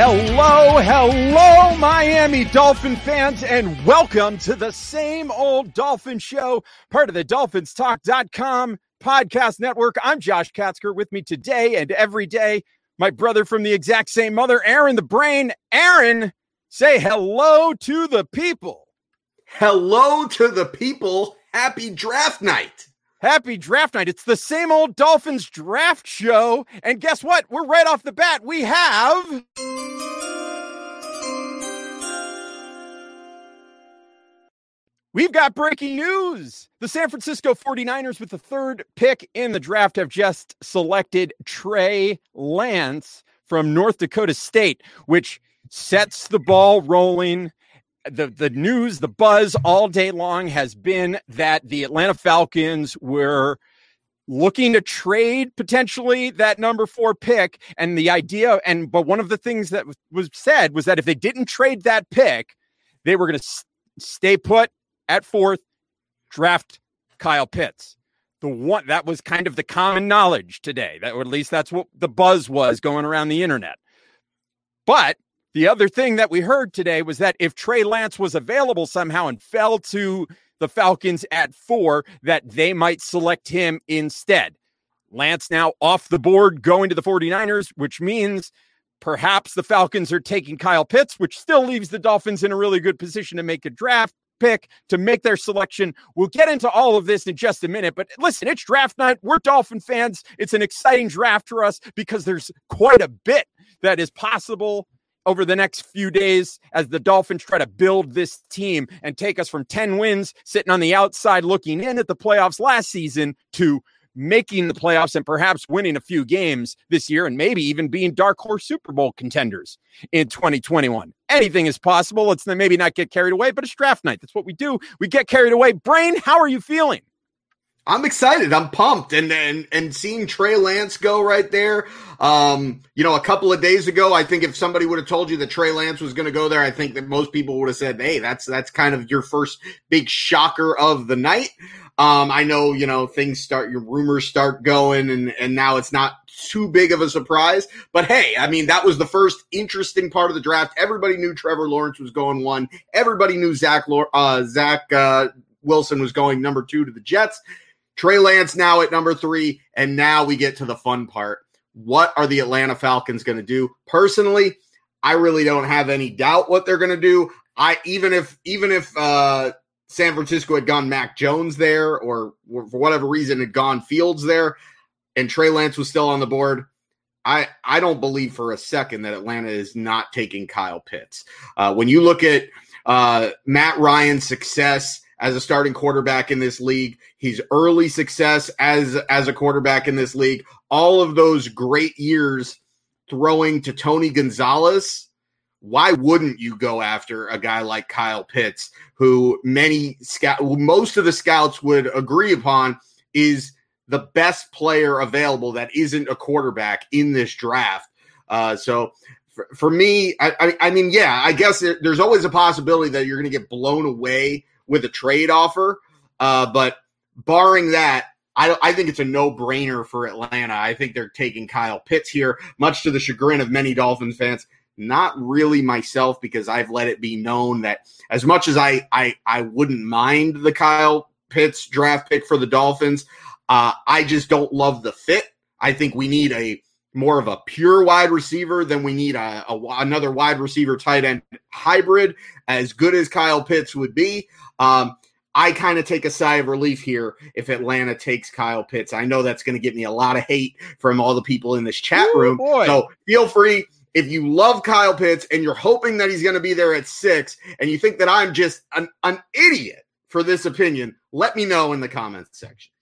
Hello, hello, Miami Dolphin fans, and welcome to the same old Dolphin show, part of the DolphinsTalk.com podcast network. I'm Josh Katzker with me today and every day. My brother from the exact same mother, Aaron the Brain. Aaron, say hello to the people. Hello to the people. Happy draft night. Happy draft night. It's the same old Dolphins draft show. And guess what? We're right off the bat. We have. We've got breaking news. The San Francisco 49ers, with the third pick in the draft, have just selected Trey Lance from North Dakota State, which sets the ball rolling the the news, the buzz all day long has been that the Atlanta Falcons were looking to trade potentially that number 4 pick and the idea and but one of the things that was said was that if they didn't trade that pick, they were going to s- stay put at 4th, draft Kyle Pitts. The one that was kind of the common knowledge today, that or at least that's what the buzz was going around the internet. But the other thing that we heard today was that if Trey Lance was available somehow and fell to the Falcons at four, that they might select him instead. Lance now off the board going to the 49ers, which means perhaps the Falcons are taking Kyle Pitts, which still leaves the Dolphins in a really good position to make a draft pick to make their selection. We'll get into all of this in just a minute, but listen, it's draft night. We're Dolphin fans. It's an exciting draft for us because there's quite a bit that is possible over the next few days as the Dolphins try to build this team and take us from 10 wins, sitting on the outside looking in at the playoffs last season, to making the playoffs and perhaps winning a few games this year and maybe even being dark horse Super Bowl contenders in 2021. Anything is possible. Let's maybe not get carried away, but it's draft night. That's what we do. We get carried away. Brain, how are you feeling? I'm excited. I'm pumped, and and and seeing Trey Lance go right there. Um, you know, a couple of days ago, I think if somebody would have told you that Trey Lance was going to go there, I think that most people would have said, "Hey, that's that's kind of your first big shocker of the night." Um, I know, you know, things start, your rumors start going, and and now it's not too big of a surprise. But hey, I mean, that was the first interesting part of the draft. Everybody knew Trevor Lawrence was going one. Everybody knew Zach uh, Zach uh, Wilson was going number two to the Jets. Trey Lance now at number three. And now we get to the fun part. What are the Atlanta Falcons going to do? Personally, I really don't have any doubt what they're going to do. I even if even if uh, San Francisco had gone Mac Jones there, or, or for whatever reason had gone Fields there, and Trey Lance was still on the board, I I don't believe for a second that Atlanta is not taking Kyle Pitts. Uh, when you look at uh, Matt Ryan's success as a starting quarterback in this league. He's early success as as a quarterback in this league. All of those great years throwing to Tony Gonzalez. Why wouldn't you go after a guy like Kyle Pitts, who many scout, most of the scouts would agree upon is the best player available that isn't a quarterback in this draft? Uh, so for, for me, I, I, I, mean, yeah, I guess there's always a possibility that you're going to get blown away with a trade offer. Uh, but barring that, I, I think it's a no brainer for Atlanta. I think they're taking Kyle Pitts here, much to the chagrin of many Dolphins fans. Not really myself, because I've let it be known that as much as I I, I wouldn't mind the Kyle Pitts draft pick for the Dolphins, uh, I just don't love the fit. I think we need a more of a pure wide receiver than we need a, a, another wide receiver tight end hybrid. As good as Kyle Pitts would be, um, I kind of take a sigh of relief here if Atlanta takes Kyle Pitts. I know that's going to get me a lot of hate from all the people in this chat Ooh, room. Boy. So feel free if you love Kyle Pitts and you're hoping that he's going to be there at six, and you think that I'm just an, an idiot for this opinion, let me know in the comments section.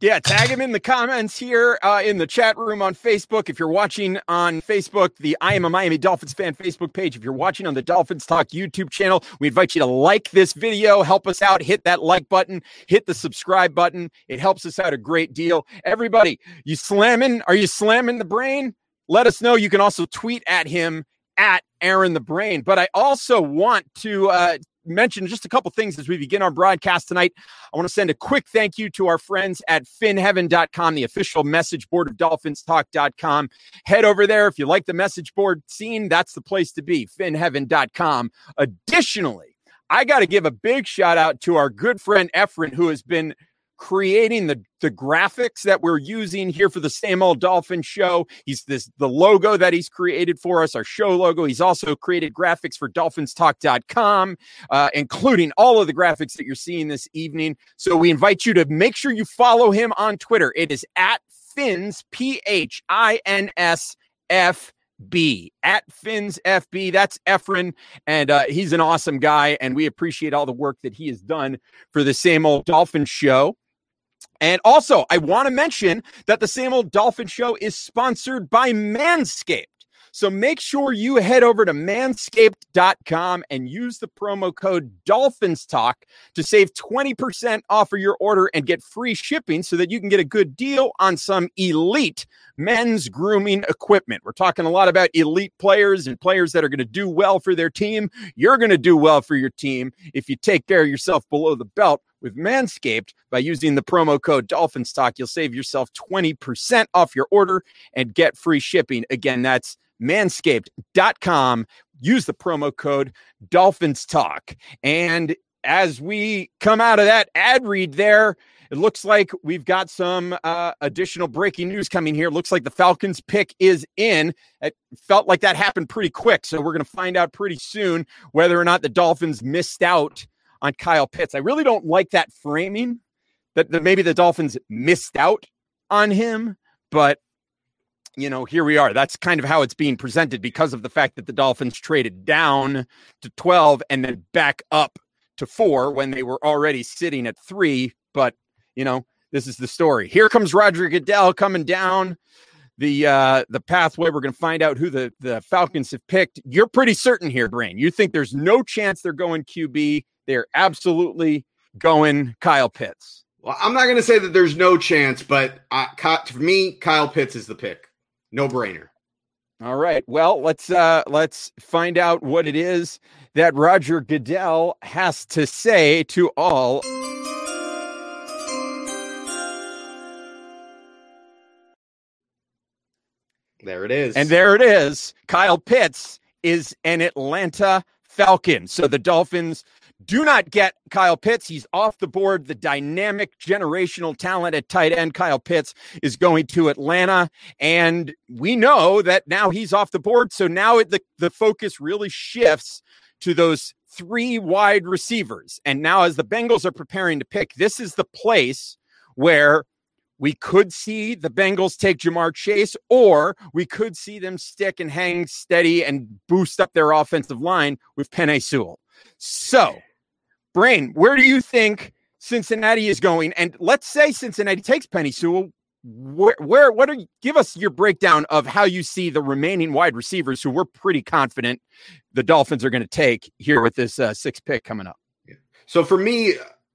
Yeah, tag him in the comments here uh, in the chat room on Facebook. If you're watching on Facebook, the I am a Miami Dolphins fan Facebook page. If you're watching on the Dolphins Talk YouTube channel, we invite you to like this video, help us out, hit that like button, hit the subscribe button. It helps us out a great deal. Everybody, you slamming? Are you slamming the brain? Let us know. You can also tweet at him at Aaron the Brain. But I also want to uh, mention just a couple things as we begin our broadcast tonight. I want to send a quick thank you to our friends at finheaven.com, the official message board of dolphinstalk.com. Head over there. If you like the message board scene, that's the place to be, finheaven.com. Additionally, I got to give a big shout out to our good friend Efren, who has been creating the the graphics that we're using here for the same old dolphin show. He's this the logo that he's created for us our show logo. He's also created graphics for dolphinstalk.com uh, including all of the graphics that you're seeing this evening. So we invite you to make sure you follow him on twitter. It is at fins p-h-i-n-s f B at Fins FB. That's Efren, and uh, he's an awesome guy, and we appreciate all the work that he has done for the same old Dolphin show. And also, I want to mention that the same old Dolphin Show is sponsored by Manscaped. So make sure you head over to manscaped.com and use the promo code Dolphins Talk to save 20% off of your order and get free shipping so that you can get a good deal on some elite men's grooming equipment. We're talking a lot about elite players and players that are going to do well for their team. You're going to do well for your team if you take care of yourself below the belt with Manscaped by using the promo code Dolphins Talk. You'll save yourself 20% off your order and get free shipping. Again, that's manscaped.com. Use the promo code Dolphins Talk. And as we come out of that ad read there, it looks like we've got some uh, additional breaking news coming here. It looks like the Falcons pick is in. It felt like that happened pretty quick. So we're going to find out pretty soon whether or not the Dolphins missed out on Kyle Pitts. I really don't like that framing that, that maybe the Dolphins missed out on him, but you know, here we are. That's kind of how it's being presented because of the fact that the Dolphins traded down to 12 and then back up to four when they were already sitting at three. But, you know, this is the story. Here comes Roger Goodell coming down the uh the pathway. We're going to find out who the the Falcons have picked. You're pretty certain here, Brain. You think there's no chance they're going QB. They're absolutely going Kyle Pitts. Well, I'm not going to say that there's no chance, but uh, for me, Kyle Pitts is the pick. No brainer. All right. Well, let's uh let's find out what it is that Roger Goodell has to say to all There it is. And there it is. Kyle Pitts is an Atlanta Falcon. So the Dolphins do not get Kyle Pitts. He's off the board. The dynamic generational talent at tight end, Kyle Pitts, is going to Atlanta. And we know that now he's off the board. So now it, the, the focus really shifts to those three wide receivers. And now, as the Bengals are preparing to pick, this is the place where we could see the Bengals take Ja'Marr Chase, or we could see them stick and hang steady and boost up their offensive line with Penei Sewell. So, Brain, where do you think Cincinnati is going? And let's say Cincinnati takes Penei Sewell. Where, where, what are give us your breakdown of how you see the remaining wide receivers who we're pretty confident the Dolphins are going to take here with this uh, six pick coming up? So for me,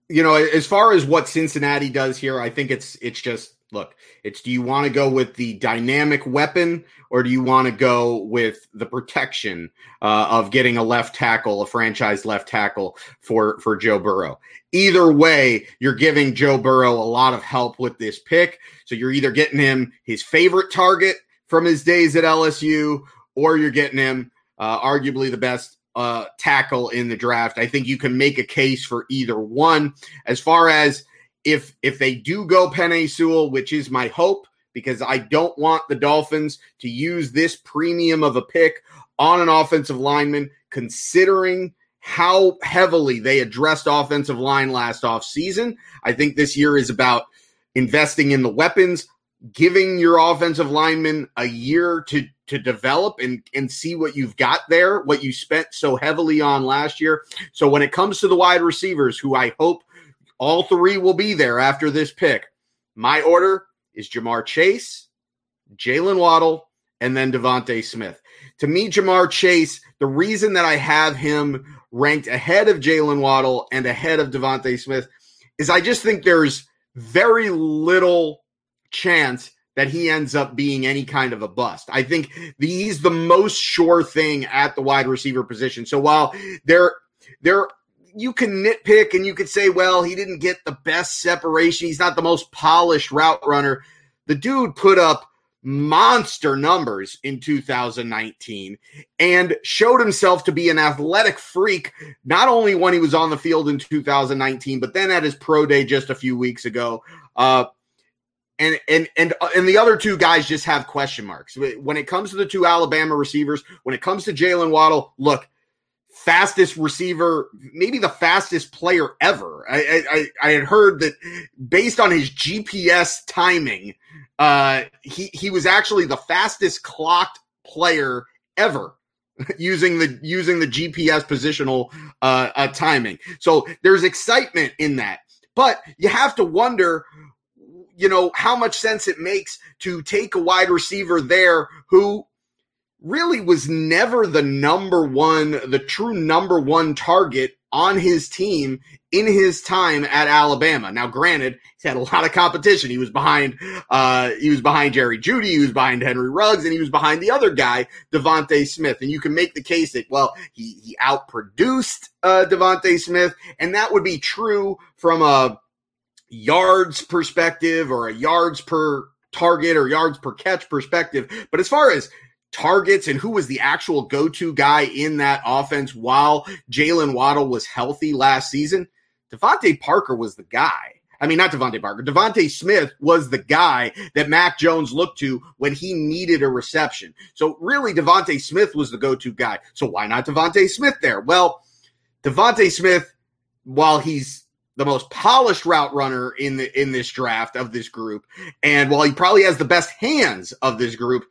you know, as far as what Cincinnati does here, I think it's it's just look, it's do you want to go with the dynamic weapon or do you want to go with the protection uh, of getting a left tackle, a franchise left tackle for for Joe Burrow? Either way, you're giving Joe Burrow a lot of help with this pick. So you're either getting him his favorite target from his days at LSU, or you're getting him uh, arguably the best uh, tackle in the draft. I think you can make a case for either one. As far as if if they do go Penei Sewell, which is my hope, because I don't want the Dolphins to use this premium of a pick on an offensive lineman, considering how heavily they addressed offensive line last offseason. I think this year is about investing in the weapons, giving your offensive lineman a year to to develop and and see what you've got there, what you spent so heavily on last year. So when it comes to the wide receivers, who I hope all three will be there after this pick, my order is Ja'Marr Chase, Jaylen Waddle, and then DeVonta Smith. To me, Ja'Marr Chase, the reason that I have him ranked ahead of Jaylen Waddle and ahead of DeVonta Smith is I just think there's very little chance that he ends up being any kind of a bust. I think he's the most sure thing at the wide receiver position. So while there, there, you can nitpick and you could say, well, he didn't get the best separation. He's not the most polished route runner. The dude put up monster numbers in 2019 and showed himself to be an athletic freak, not only when he was on the field in 2019, but then at his pro day just a few weeks ago. Uh, and and and uh, and the other two guys just have question marks when it comes to the two Alabama receivers. When it comes to Jaylen Waddle, look, fastest receiver, maybe the fastest player ever. I, I I had heard that based on his GPS timing, uh, he he was actually the fastest clocked player ever using the using the GPS positional uh, uh, timing. So there's excitement in that, but you have to wonder you know, how much sense it makes to take a wide receiver there who really was never the number one, the true number one target on his team in his time at Alabama. Now, granted, he's had a lot of competition. He was behind, uh, he was behind Jerry Jeudy, he was behind Henry Ruggs, and he was behind the other guy, DeVonta Smith. And you can make the case that, well, he, he outproduced, uh, DeVonta Smith, and that would be true from a, yards perspective or a yards per target or yards per catch perspective. But as far as targets and who was the actual go to guy in that offense while Jaylen Waddle was healthy last season, DeVante Parker was the guy. I mean, not DeVante Parker. DeVonta Smith was the guy that Mac Jones looked to when he needed a reception. So really, DeVonta Smith was the go-to guy. So why not DeVonta Smith there? Well, DeVonta Smith, while he's the most polished route runner in the in this draft of this group. And while he probably has the best hands of this group,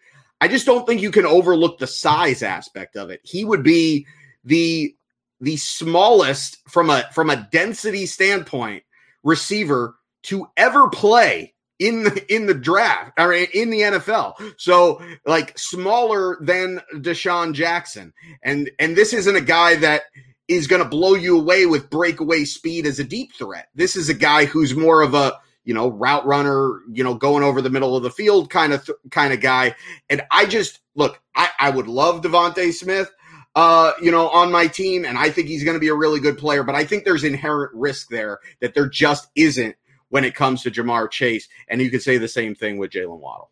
I just don't think you can overlook the size aspect of it. He would be the the smallest from a from a density standpoint receiver to ever play in the in the draft or in the NFL. So like smaller than DeSean Jackson. And and this isn't a guy that is going to blow you away with breakaway speed as a deep threat. This is a guy who's more of a you know route runner, you know, going over the middle of the field kind of th- kind of guy. And I just look, I, I would love DeVonta Smith, uh, you know, on my team, and I think he's going to be a really good player. But I think there's inherent risk there that there just isn't when it comes to Ja'Marr Chase, and you could say the same thing with Jaylen Waddle.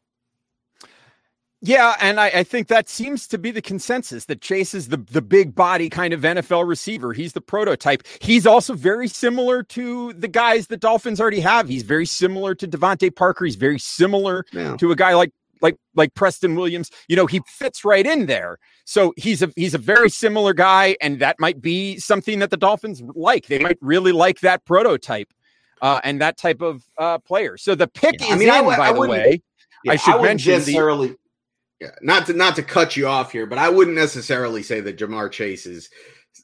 Yeah, and I, I, think that seems to be the consensus that Chase is the the big body kind of NFL receiver. He's the prototype. He's also very similar to the guys the Dolphins already have. He's very similar to DeVante Parker. He's very similar yeah. to a guy like like like Preston Williams. You know, he fits right in there. So he's a he's a very similar guy, and that might be something that the Dolphins like. They might really like that prototype uh, and that type of uh, player. So the pick yeah, is I mean, in, I, by the way. Yeah, I should I mention the, yeah, not to not to cut you off here, but I wouldn't necessarily say that Ja'Marr Chase is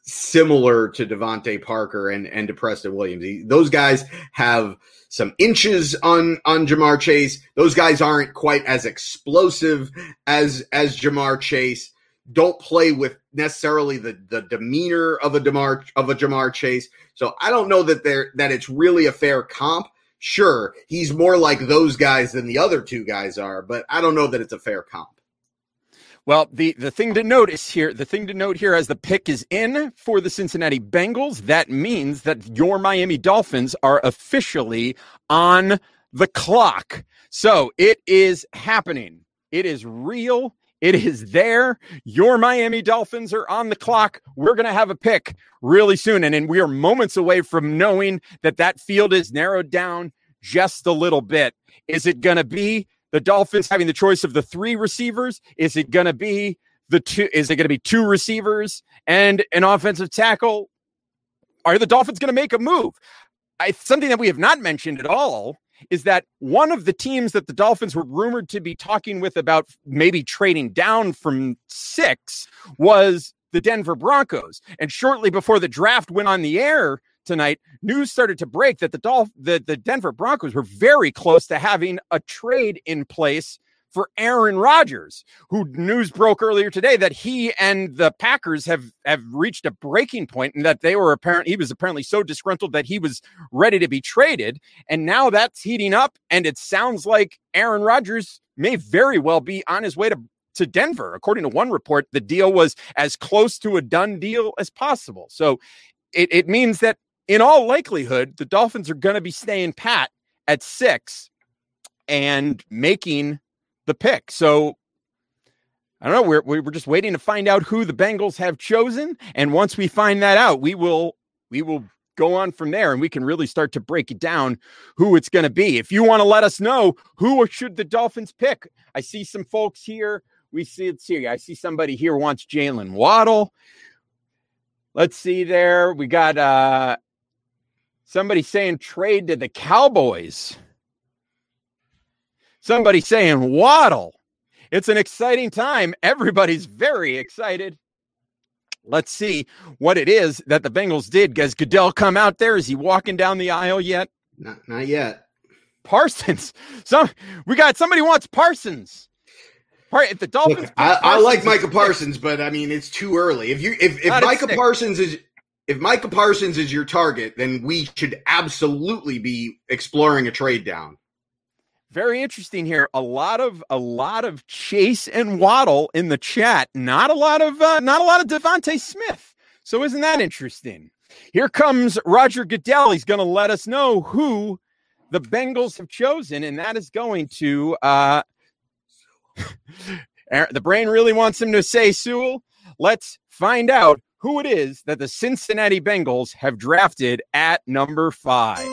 similar to DeVante Parker and and to Preston Williams. He, those guys have some inches on on Ja'Marr Chase. Those guys aren't quite as explosive as as Ja'Marr Chase. Don't play with necessarily the the demeanor of a Demar of a Ja'Marr Chase. So I don't know that there that it's really a fair comp. Sure, he's more like those guys than the other two guys are, but I don't know that it's a fair comp. Well, the, the thing to notice here, the thing to note here as the pick is in for the Cincinnati Bengals, that means that your Miami Dolphins are officially on the clock. So it is happening. It is real. It is there. Your Miami Dolphins are on the clock. We're going to have a pick really soon. And, and we are moments away from knowing that that field is narrowed down just a little bit. Is it going to be the Dolphins having the choice of the three receivers? Is it going to be the two? Is it going to be two receivers and an offensive tackle? Are the Dolphins going to make a move? I, something that we have not mentioned at all is that one of the teams that the Dolphins were rumored to be talking with about maybe trading down from six was the Denver Broncos. And shortly before the draft went on the air tonight, news started to break that the Dolph- the, the Denver Broncos were very close to having a trade in place for Aaron Rodgers, who news broke earlier today that he and the Packers have have reached a breaking point and that they were apparent he was apparently so disgruntled that he was ready to be traded and now that's heating up and it sounds like Aaron Rodgers may very well be on his way to to Denver. According to one report, the deal was as close to a done deal as possible. So it, it means that in all likelihood, the Dolphins are going to be staying pat at six and making the pick. So I don't know. We're we're just waiting to find out who the Bengals have chosen, and once we find that out, we will we will go on from there, and we can really start to break it down who it's going to be. If you want to let us know who should the Dolphins pick, I see some folks here. We see it's here. I see somebody here wants Jaylen Waddle. Let's see there. We got uh somebody saying trade to the Cowboys. Somebody saying Waddle. It's an exciting time. Everybody's very excited. Let's see what it is that the Bengals did. Does Goodell come out there? Is he walking down the aisle yet? Not, not yet. Parsons. Some we got somebody wants Parsons. All right, if the Dolphins, Look, I, I, like Micah Parsons, but I mean it's too early. If you if, if Micah Parsons is if Micah Parsons is your target, then we should absolutely be exploring a trade down very interesting here. A lot of a lot of Chase and Waddle in the chat. Not a lot of uh, not a lot of DeVonta Smith. So isn't that interesting? Here comes Roger Goodell. He's going to let us know who the Bengals have chosen, and that is going to. Uh, the brain really wants him to say Sewell. Let's find out who it is that the Cincinnati Bengals have drafted at number five.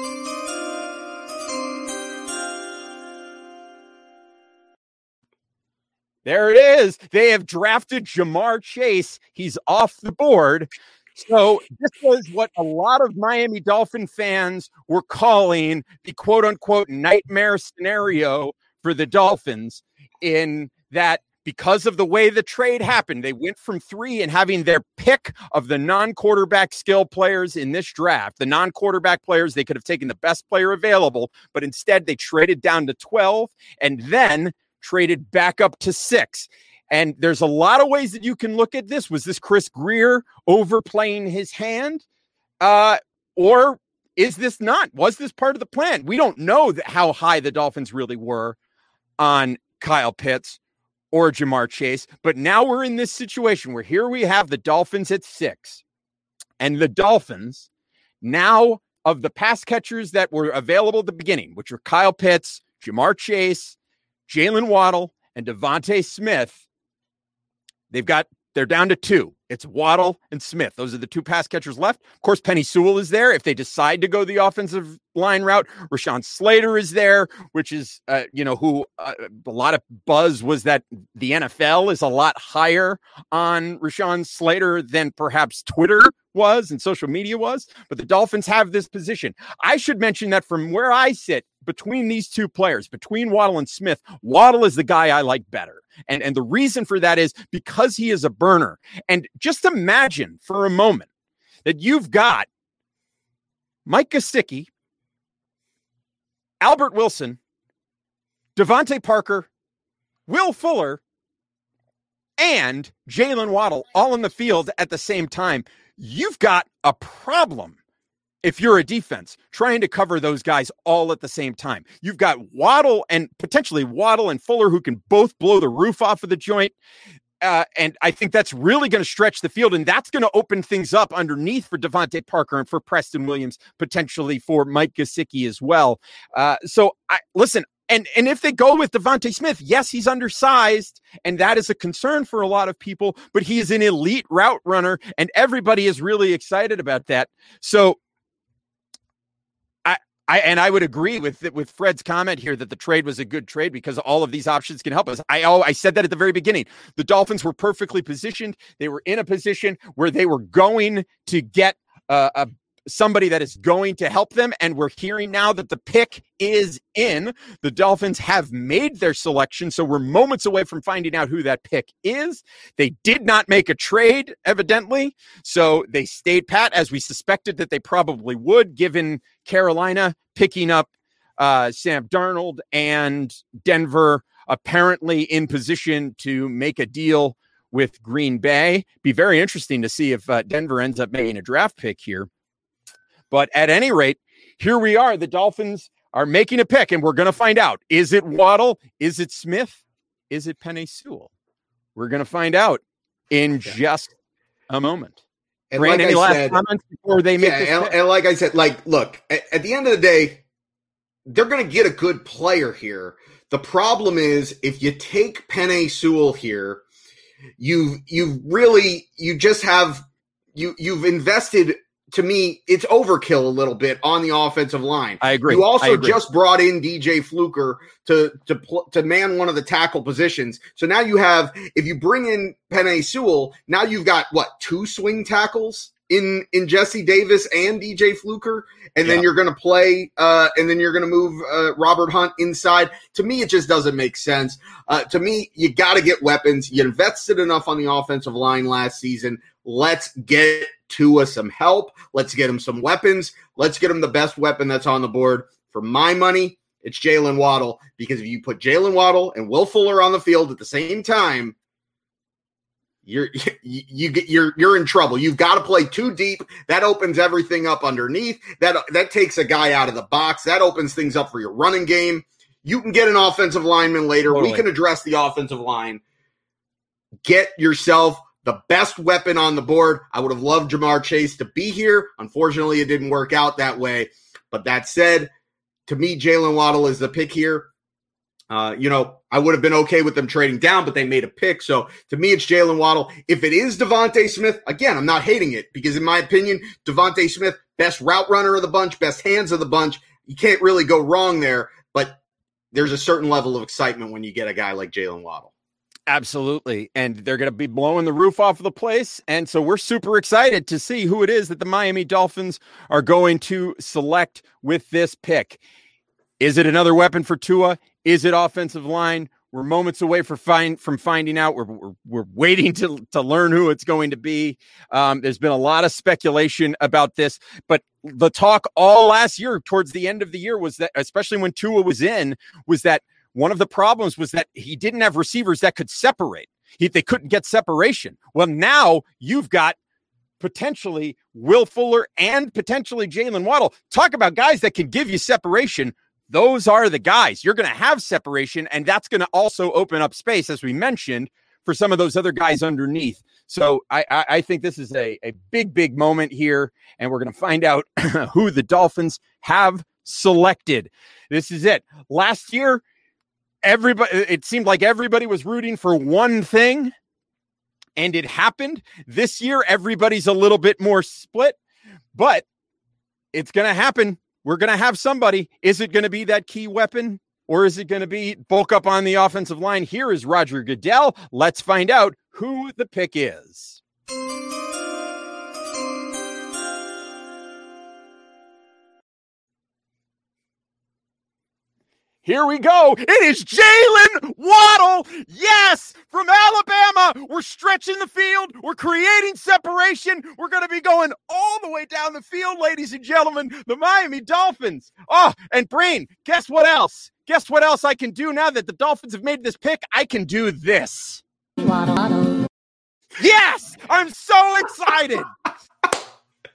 There it is. They have drafted Ja'Marr Chase. He's off the board. So this was what a lot of Miami Dolphin fans were calling the quote unquote nightmare scenario for the Dolphins in that because of the way the trade happened, they went from three and having their pick of the non quarterback skill players in this draft. The non quarterback players, they could have taken the best player available, but instead they traded down to 12 and then traded back up to six. And there's a lot of ways that you can look at this. Was this Chris Grier overplaying his hand? Uh, or is this not? Was this part of the plan? We don't know how high the Dolphins really were on Kyle Pitts or Ja'Marr Chase. But now we're in this situation where here we have the Dolphins at six. And the Dolphins, now of the pass catchers that were available at the beginning, which were Kyle Pitts, Ja'Marr Chase, Jaylen Waddle and DeVonta Smith, they've got they're down to two. It's Waddle and Smith. Those are the two pass catchers left. Of course, Penei Sewell is there. If they decide to go the offensive line route, Rashawn Slater is there, which is, uh, you know, who uh, a lot of buzz was that the NFL is a lot higher on Rashawn Slater than perhaps Twitter was and social media was. But the Dolphins have this position. I should mention that from where I sit, between these two players, between Waddle and Smith, Waddle is the guy I like better. And, and the reason for that is because he is a burner. And just imagine for a moment that you've got Mike Gesicki, Albert Wilson, DeVante Parker, Will Fuller, and Jaylen Waddle all in the field at the same time. You've got a problem if you're a defense trying to cover those guys all at the same time. You've got Waddle and potentially Waddle and Fuller who can both blow the roof off of the joint. Uh, and I think that's really going to stretch the field, and that's going to open things up underneath for DeVante Parker and for Preston Williams, potentially for Mike Gesicki as well. Uh, so, I listen, and and if they go with DeVonta Smith, yes, he's undersized, and that is a concern for a lot of people. But he is an elite route runner, and everybody is really excited about that. So I and I would agree with with Fred's comment here that the trade was a good trade because all of these options can help us. I oh, I said that at the very beginning. The Dolphins were perfectly positioned. They were in a position where they were going to get a, a somebody that is going to help them. And we're hearing now that the pick is in. The Dolphins have made their selection. So we're moments away from finding out who that pick is. They did not make a trade, evidently. So they stayed pat as we suspected that they probably would, given Carolina picking up uh, Sam Darnold and Denver apparently in position to make a deal with Green Bay. Be very interesting to see if uh, Denver ends up making a draft pick here. But at any rate, here we are. The Dolphins are making a pick, and we're going to find out. Is it Waddle? Is it Smith? Is it Penei Sewell? We're going to find out in just a moment. And Brain, like any I last said, comments before they make yeah, and, and, like I said, like, look, at, at the end of the day, they're going to get a good player here. The problem is if you take Penei Sewell here, you've you've really you just have you you've invested to me, it's overkill a little bit on the offensive line. I agree. You also agree. just brought in DJ Fluker to to to man one of the tackle positions. So now you have, if you bring in Penei Sewell, now you've got what two swing tackles in in Jesse Davis and DJ Fluker, and then you're going to play, uh, and then you're going to move uh, Robert Hunt inside. To me, it just doesn't make sense. Uh, to me, you got to get weapons. You invested enough on the offensive line last season. Let's get Tua some help. Let's get him some weapons. Let's get him the best weapon that's on the board. For my money, it's Jaylen Waddle because if you put Jaylen Waddle and Will Fuller on the field at the same time, you're you, you get you're you're in trouble. You've got to play too deep. That opens everything up underneath. That that takes a guy out of the box. That opens things up for your running game. You can get an offensive lineman later. Totally. We can address the offensive line. Get yourself the best weapon on the board. I would have loved Ja'Marr Chase to be here. Unfortunately, it didn't work out that way. But that said, to me, Jaylen Waddle is the pick here. Uh, you know, I would have been okay with them trading down, but they made a pick. So to me, it's Jaylen Waddle. If it is DeVonta Smith, again, I'm not hating it because in my opinion, DeVonta Smith, best route runner of the bunch, best hands of the bunch. You can't really go wrong there, but there's a certain level of excitement when you get a guy like Jaylen Waddle. Absolutely. And they're going to be blowing the roof off of the place. And so we're super excited to see who it is that the Miami Dolphins are going to select with this pick. Is it another weapon for Tua? Is it offensive line? We're moments away find, from finding out. We're, we're, we're, waiting to, to learn who it's going to be. Um, there's been a lot of speculation about this, but the talk all last year, towards the end of the year, was that, especially when Tua was in, was that – one of the problems was that he didn't have receivers that could separate. He, they couldn't get separation. Well, now you've got potentially Will Fuller and potentially Jaylen Waddle. Talk about guys that can give you separation. Those are the guys. You're going to have separation, and that's going to also open up space, as we mentioned, for some of those other guys underneath. So I, I, I think this is a, a big, big moment here, and we're going to find out who the Dolphins have selected. This is it. Last year, everybody it seemed like everybody was rooting for one thing and it happened. This year everybody's a little bit more split but it's going to happen. We're going to have somebody. Is it going to be that key weapon or is it going to be bulk up on the offensive line? Here is roger goodell. Let's find out who the pick is Here we go. It is Jaylen Waddle. Yes, from Alabama. We're stretching the field. We're creating separation. We're going to be going all the way down the field, ladies and gentlemen. The Miami Dolphins. Oh, and Brain, guess what else? Guess what else I can do now that the Dolphins have made this pick? I can do this. Waddle. Yes, I'm so excited.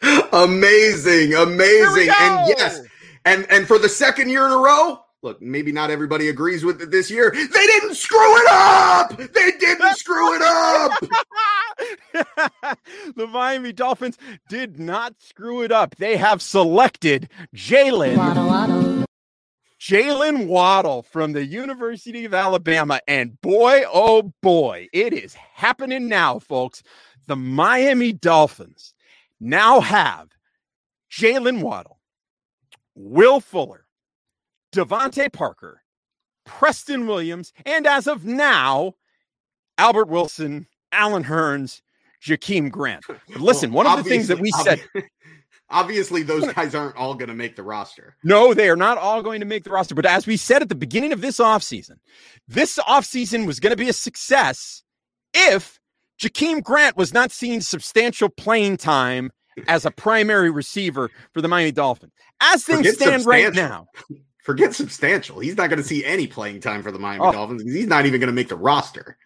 amazing, amazing. And yes, and and for the second year in a row, look, maybe not everybody agrees with it this year. They didn't screw it up. They didn't screw it up. the Miami Dolphins did not screw it up. They have selected Jaylen Jaylen Waddle from the University of Alabama. And boy, oh boy, it is happening now, folks. The Miami Dolphins now have Jaylen Waddle, Will Fuller, DeVante Parker, Preston Williams, and as of now, Albert Wilson, Allen Hurns, Jakeem Grant. But listen, well, one of the things that we said. Obviously, those guys aren't all going to make the roster. No, they are not all going to make the roster. But as we said at the beginning of this offseason, this offseason was going to be a success if Jakeem Grant was not seeing substantial playing time as a primary receiver for the Miami Dolphins. As things Forget stand right now, forget substantial. He's not going to see any playing time for the Miami oh. Dolphins. He's not even going to make the roster.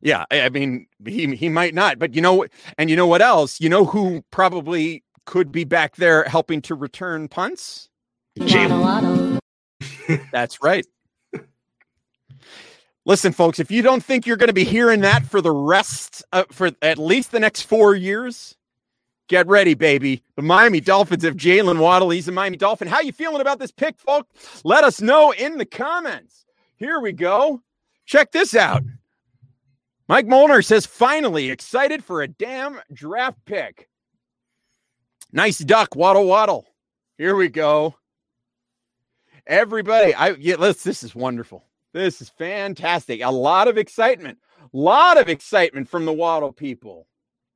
Yeah, I mean, he he might not, but you know what? And you know what else? You know who probably could be back there helping to return punts? Jaylen. That's right. Listen, folks, if you don't think you're going to be hearing that for the rest, uh, for at least the next four years, get ready, baby. The Miami Dolphins have Jaylen Waddle. He's a Miami Dolphin. How you feeling about this pick, folks? Let us know in the comments. Here we go. Check this out. Mike Molnar says, finally excited for a damn draft pick. Nice duck, waddle waddle. Here we go. Everybody, I yeah, let's this is wonderful. This is fantastic. A lot of excitement. A lot of excitement from the Waddle people.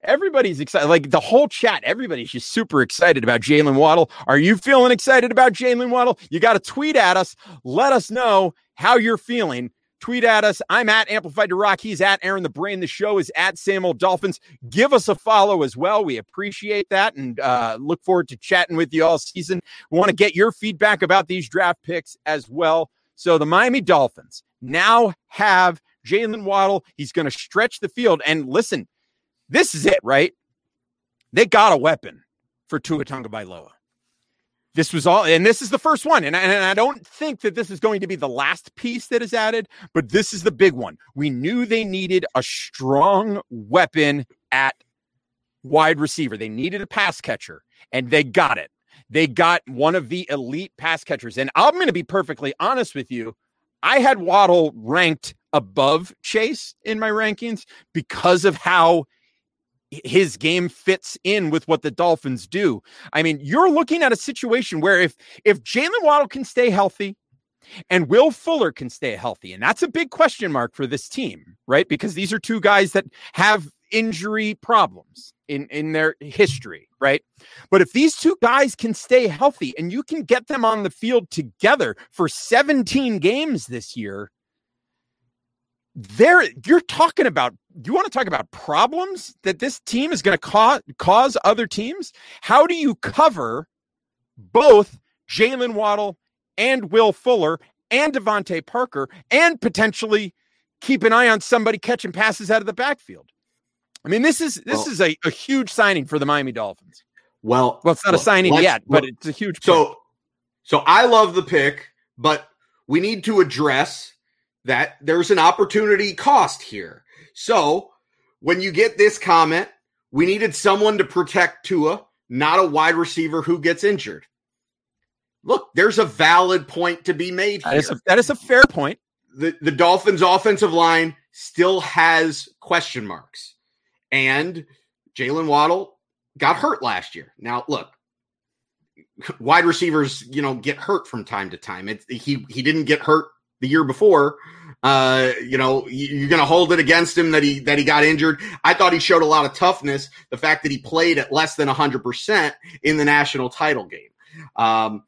Everybody's excited. Like the whole chat, everybody's just super excited about Jaylen Waddle. Are you feeling excited about Jaylen Waddle? You got to tweet at us. Let us know how you're feeling. Tweet at us. I'm at Amplified to Rock. He's at Aaron the Brain. The show is at Same Old Dolphins. Give us a follow as well. We appreciate that and uh, look forward to chatting with you all season. We want to get your feedback about these draft picks as well. So the Miami Dolphins now have Jaylen Waddle. He's going to stretch the field. And listen, this is it, right? They got a weapon for Tua Tagovailoa. This was all, and this is the first one. And and I don't think that this is going to be the last piece that is added, but this is the big one. We knew they needed a strong weapon at wide receiver. They needed a pass catcher, and they got it. They got one of the elite pass catchers. And I'm going to be perfectly honest with you. I had Waddle ranked above Chase in my rankings because of how his game fits in with what the Dolphins do. I mean, you're looking at a situation where if if Jaylen Waddle can stay healthy and Will Fuller can stay healthy, and that's a big question mark for this team, right? Because these are two guys that have injury problems in in their history, right? But if these two guys can stay healthy and you can get them on the field together for 17 games this year, there you're talking about you want to talk about problems that this team is going to cause cause other teams? How do you cover both Jaylen Waddle and Will Fuller and DeVante Parker and potentially keep an eye on somebody catching passes out of the backfield? I mean, this is this well, is a, a huge signing for the Miami Dolphins. Well, well, it's not well, a signing yet, but it's a huge. Pick. So, so I love the pick, but we need to address that there's an opportunity cost here. So, when you get this comment, we needed someone to protect Tua, not a wide receiver who gets injured. Look, there's a valid point to be made. That is, a, that is a fair point. The the Dolphins' offensive line still has question marks and Jaylen Waddle got hurt last year. Now, look, wide receivers, you know, get hurt from time to time. It, he he didn't get hurt the year before. Uh, you know, you're going to hold it against him that he that he got injured. I thought he showed a lot of toughness. The fact that he played at less than 100 percent in the national title game. Um,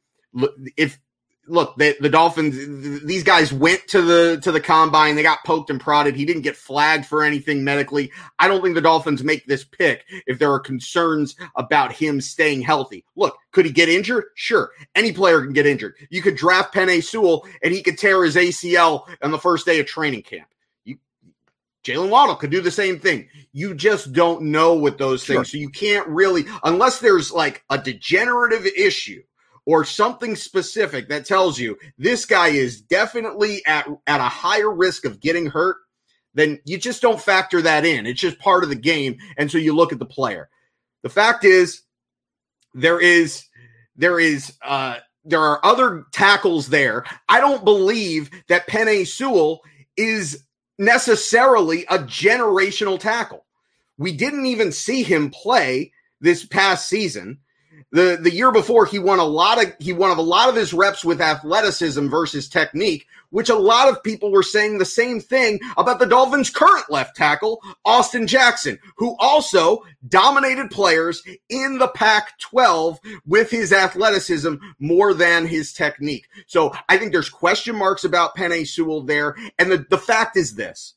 if look, the, the Dolphins, these guys went to the to the combine. They got poked and prodded. He didn't get flagged for anything medically. I don't think the Dolphins make this pick if there are concerns about him staying healthy. Look, could he get injured? Sure, any player can get injured. You could draft Penei Sewell and he could tear his ACL on the first day of training camp. Jaylen Waddle could do the same thing. You just don't know with those things. So you can't really, unless there's like a degenerative issue or something specific that tells you this guy is definitely at, at a higher risk of getting hurt, then you just don't factor that in. It's just part of the game. And so you look at the player. The fact is, there is, there is, uh, there are other tackles there. I don't believe that Penei Sewell is necessarily a generational tackle. We didn't even see him play this past season. The the year before he won a lot of he won a lot of his reps with athleticism versus technique, which a lot of people were saying the same thing about the Dolphins' current left tackle, Austin Jackson, who also dominated players in the Pac 12 with his athleticism more than his technique. So I think there's question marks about Penei Sewell there. And the, the fact is this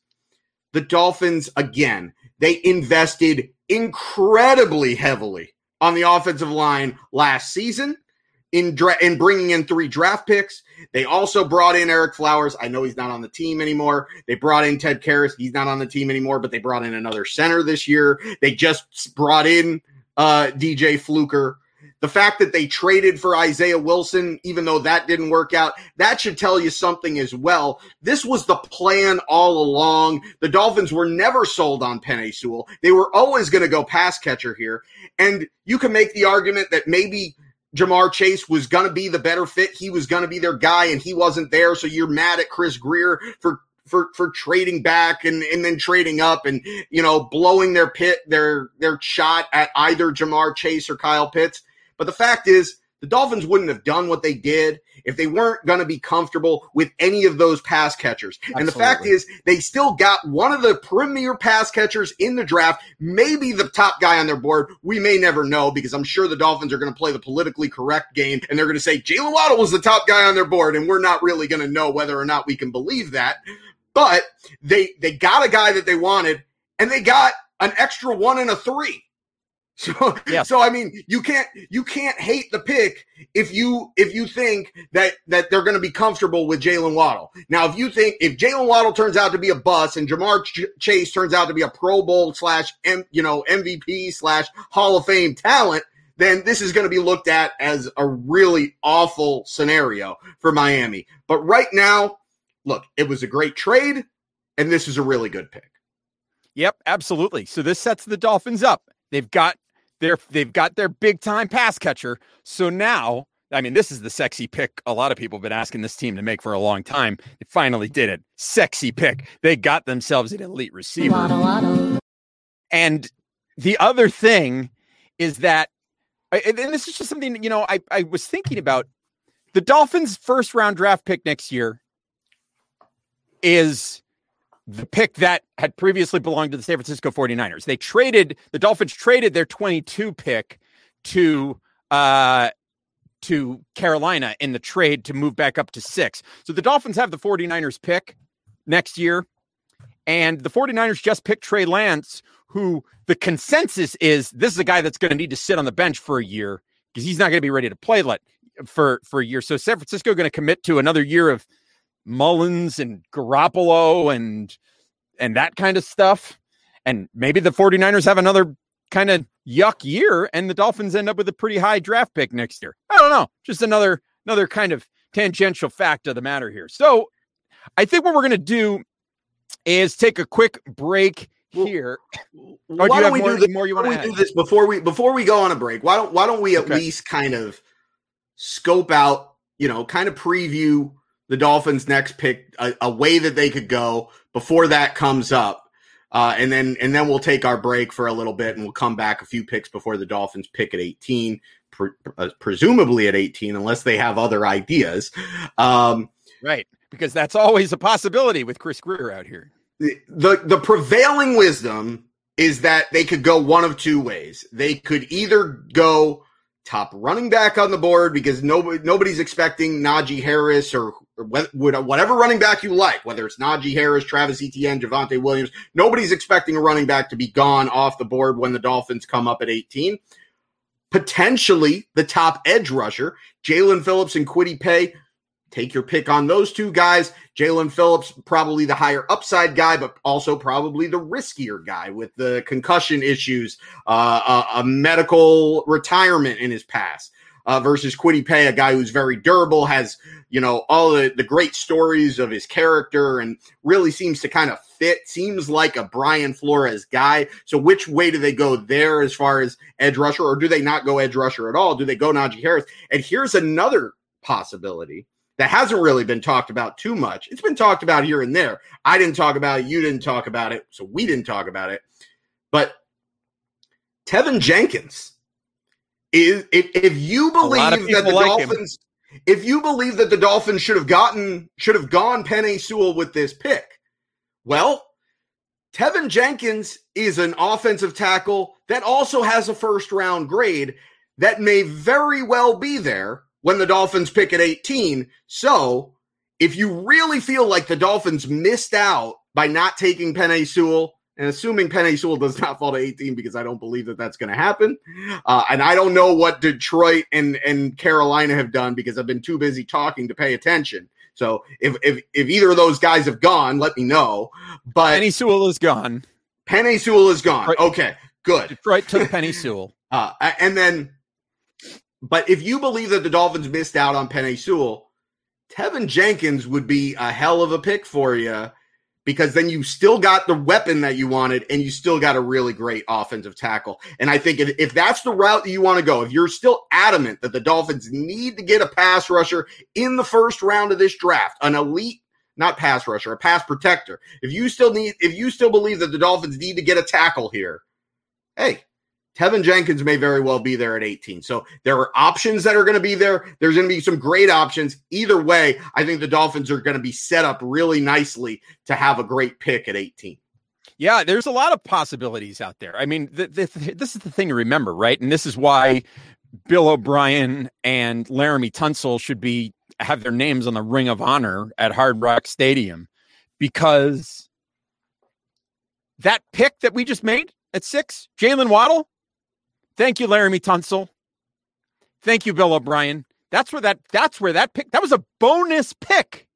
the Dolphins, again, they invested incredibly heavily on the offensive line last season in dra- in bringing in three draft picks. They also brought in Ereck Flowers. I know he's not on the team anymore. They brought in Ted Karras. He's not on the team anymore, but they brought in another center this year. They just brought in uh, DJ Fluker. The fact that they traded for Isaiah Wilson, even though that didn't work out, that should tell you something as well. This was the plan all along. The Dolphins were never sold on Penei Sewell. They were always going to go pass catcher here. And you can make the argument that maybe Ja'Marr Chase was going to be the better fit. He was going to be their guy and he wasn't there. So you're mad at Chris Grier for for for trading back and and then trading up and you know blowing their pit their their shot at either Ja'Marr Chase or Kyle Pitts. But the fact is, the Dolphins wouldn't have done what they did if they weren't going to be comfortable with any of those pass catchers. Absolutely. And the fact is, they still got one of the premier pass catchers in the draft, maybe the top guy on their board. We may never know because I'm sure the Dolphins are going to play the politically correct game and they're going to say Jaylen Waddle was the top guy on their board, and we're not really going to know whether or not we can believe that. But they they got a guy that they wanted, and they got an extra one and a three. So, yeah. so I mean, you can't you can't hate the pick if you if you think that that they're going to be comfortable with Jaylen Waddle. Now, if you think if Jaylen Waddle turns out to be a bust and Ja'Marr Ch- Chase turns out to be a Pro Bowl slash M, you know MVP slash Hall of Fame talent, then this is going to be looked at as a really awful scenario for Miami. But right now, look, it was a great trade, and this is a really good pick. Yep, absolutely. So this sets the Dolphins up. They've got they're they've got their big time pass catcher. So now, I mean, this is the sexy pick a lot of people have been asking this team to make for a long time. They finally did it. Sexy pick. They got themselves an elite receiver. Waddle, waddle. And the other thing is that and this is just something you know I, I was thinking about the dolphins first round draft pick next year is the pick that had previously belonged to the San Francisco 49ers. They traded the Dolphins traded their 22 pick to uh to Carolina in the trade to move back up to 6. So the Dolphins have the 49ers pick next year and the 49ers just picked Trey Lance who the consensus is this is a guy that's going to need to sit on the bench for a year because he's not going to be ready to play let, for for a year. So San Francisco going to commit to another year of Mullens and Garoppolo and and that kind of stuff. And maybe the 49ers have another kind of yuck year and the Dolphins end up with a pretty high draft pick next year. I don't know. Just another another kind of tangential fact of the matter here. So I think what we're going to do is take a quick break here. Well, oh, why do don't we more, do this? More you want to do this before we before we go on a break? Why don't why don't we at okay. least kind of scope out, you know, kind of preview the Dolphins' next pick, a, a way that they could go before that comes up. Uh, and then and then we'll take our break for a little bit and we'll come back a few picks before the Dolphins pick at 18, pre- uh, presumably at 18, unless they have other ideas. Um, right. Because that's always a possibility with Chris Grier out here. The, the, the prevailing wisdom is that they could go one of two ways. They could either go top running back on the board because nobody nobody's expecting Najee Harris or whatever running back you like, whether it's Najee Harris, Travis Etienne, Javonte Williams. Nobody's expecting a running back to be gone off the board when the Dolphins come up at 18. Potentially the top edge rusher, Jaelan Phillips and Kwity Paye. take your pick on those two guys. Jaelan Phillips, probably the higher upside guy, but also probably the riskier guy with the concussion issues, uh, a, a, medical retirement in his past. Uh, versus Kwity Paye, a guy who's very durable, has you know all the, the great stories of his character, and really seems to kind of fit. Seems like a Brian Flores guy. So which way do they go there as far as edge rusher, or do they not go edge rusher at all? Do they go Najee Harris? And here's another possibility that hasn't really been talked about too much. It's been talked about here and there. I didn't talk about it. You didn't talk about it. So we didn't talk about it. But Teven Jenkins is if, if you believe that the like Dolphins him. if you believe that the Dolphins should have gotten should have gone Penei Sewell with this pick, well, Teven Jenkins is an offensive tackle that also has a first round grade that may very well be there when the Dolphins pick at 18. So, if you really feel like the Dolphins missed out by not taking Penei Sewell, and assuming Penei Sewell does not fall to 18 because I don't believe that that's going to happen. Uh, and I don't know what Detroit and, and Carolina have done because I've been too busy talking to pay attention. So if, if, if either of those guys have gone, let me know. But Penei Sewell is gone. Penei Sewell is gone. Detroit, okay, good. Detroit took Penei Sewell. Uh, and then, but if you believe that the Dolphins missed out on Penei Sewell, Teven Jenkins would be a hell of a pick for you because then you still got the weapon that you wanted and you still got a really great offensive tackle. And I think if, if that's the route that you want to go, if you're still adamant that the Dolphins need to get a pass rusher in the first round of this draft, an elite not pass rusher, a pass protector. If you still need if you still believe that the Dolphins need to get a tackle here, hey, Teven Jenkins may very well be there at 18. So there are options that are going to be there. There's going to be some great options. Either way, I think the Dolphins are going to be set up really nicely to have a great pick at 18. Yeah, there's a lot of possibilities out there. I mean, th- th- this is the thing to remember, right? And this is why Bill O'Brien and Laremy Tunsil should be have their names on the Ring of Honor at Hard Rock Stadium because that pick that we just made at six, Jaylen Waddle, Thank you, Laremy Tunsil. Thank you, Bill O'Brien. That's where that that's where that pick that was a bonus pick.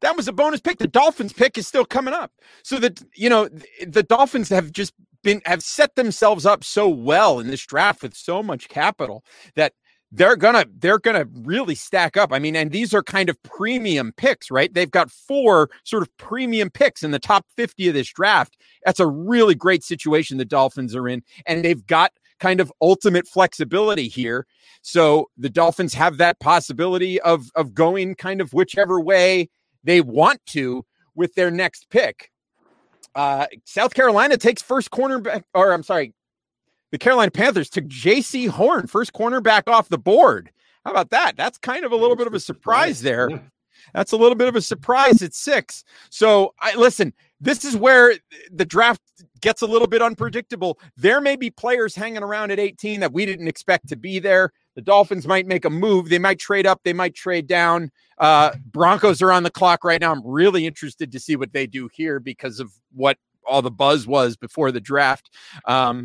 That was a bonus pick. The Dolphins pick is still coming up. So that you know the Dolphins have just been have set themselves up so well in this draft with so much capital that they're gonna they're gonna really stack up. I mean, and these are kind of premium picks, right? They've got four sort of premium picks in the top 50 of this draft. That's a really great situation the Dolphins are in. And they've got kind of ultimate flexibility here. So the Dolphins have that possibility of of going kind of whichever way they want to with their next pick. Uh, South Carolina takes first cornerback, or I'm sorry, the Carolina Panthers took Jaycee Horn, first cornerback off the board. How about that? That's kind of a little bit of a surprise there. That's a little bit of a surprise at six. So I listen, this is where the draft gets a little bit unpredictable. There may be players hanging around at 18 that we didn't expect to be there. The Dolphins might make a move. They might trade up. They might trade down. Uh, Broncos are on the clock right now. I'm really interested to see what they do here because of what all the buzz was before the draft. Um,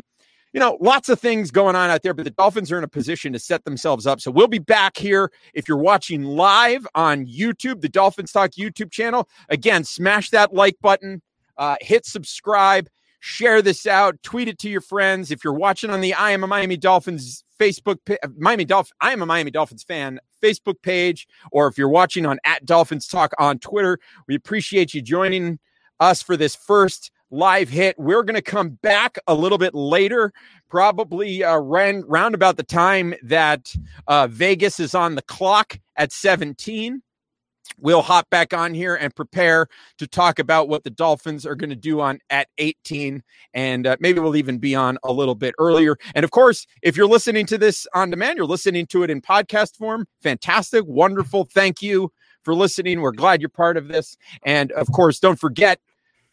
you know, lots of things going on out there, but the Dolphins are in a position to set themselves up. So we'll be back here. If you're watching live on YouTube, the Dolphins Talk YouTube channel, again, smash that like button, uh, hit subscribe, share this out, tweet it to your friends. If you're watching on the I am a Miami Dolphins Facebook, Miami Dolphin, I am a Miami Dolphins fan Facebook page, or if you're watching on at Dolphins Talk on Twitter, we appreciate you joining us for this first live hit. We're going to come back a little bit later, probably uh, round about the time that uh, Vegas is on the clock at 17. We'll hop back on here and prepare to talk about what the Dolphins are going to do on at 18. And uh, maybe we'll even be on a little bit earlier. And of course, if you're listening to this on demand, you're listening to it in podcast form. Fantastic. Wonderful. Thank you for listening. We're glad you're part of this. And of course, don't forget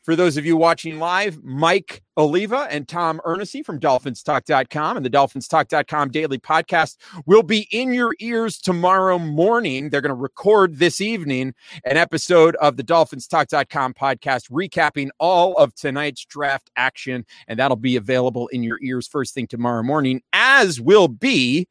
for those of you watching live, Mike Oliva and Tom Ernisse from DolphinsTalk.com and the DolphinsTalk.com daily podcast will be in your ears tomorrow morning. They're going to record this evening an episode of the DolphinsTalk.com podcast recapping all of tonight's draft action, and that'll be available in your ears first thing tomorrow morning, as will be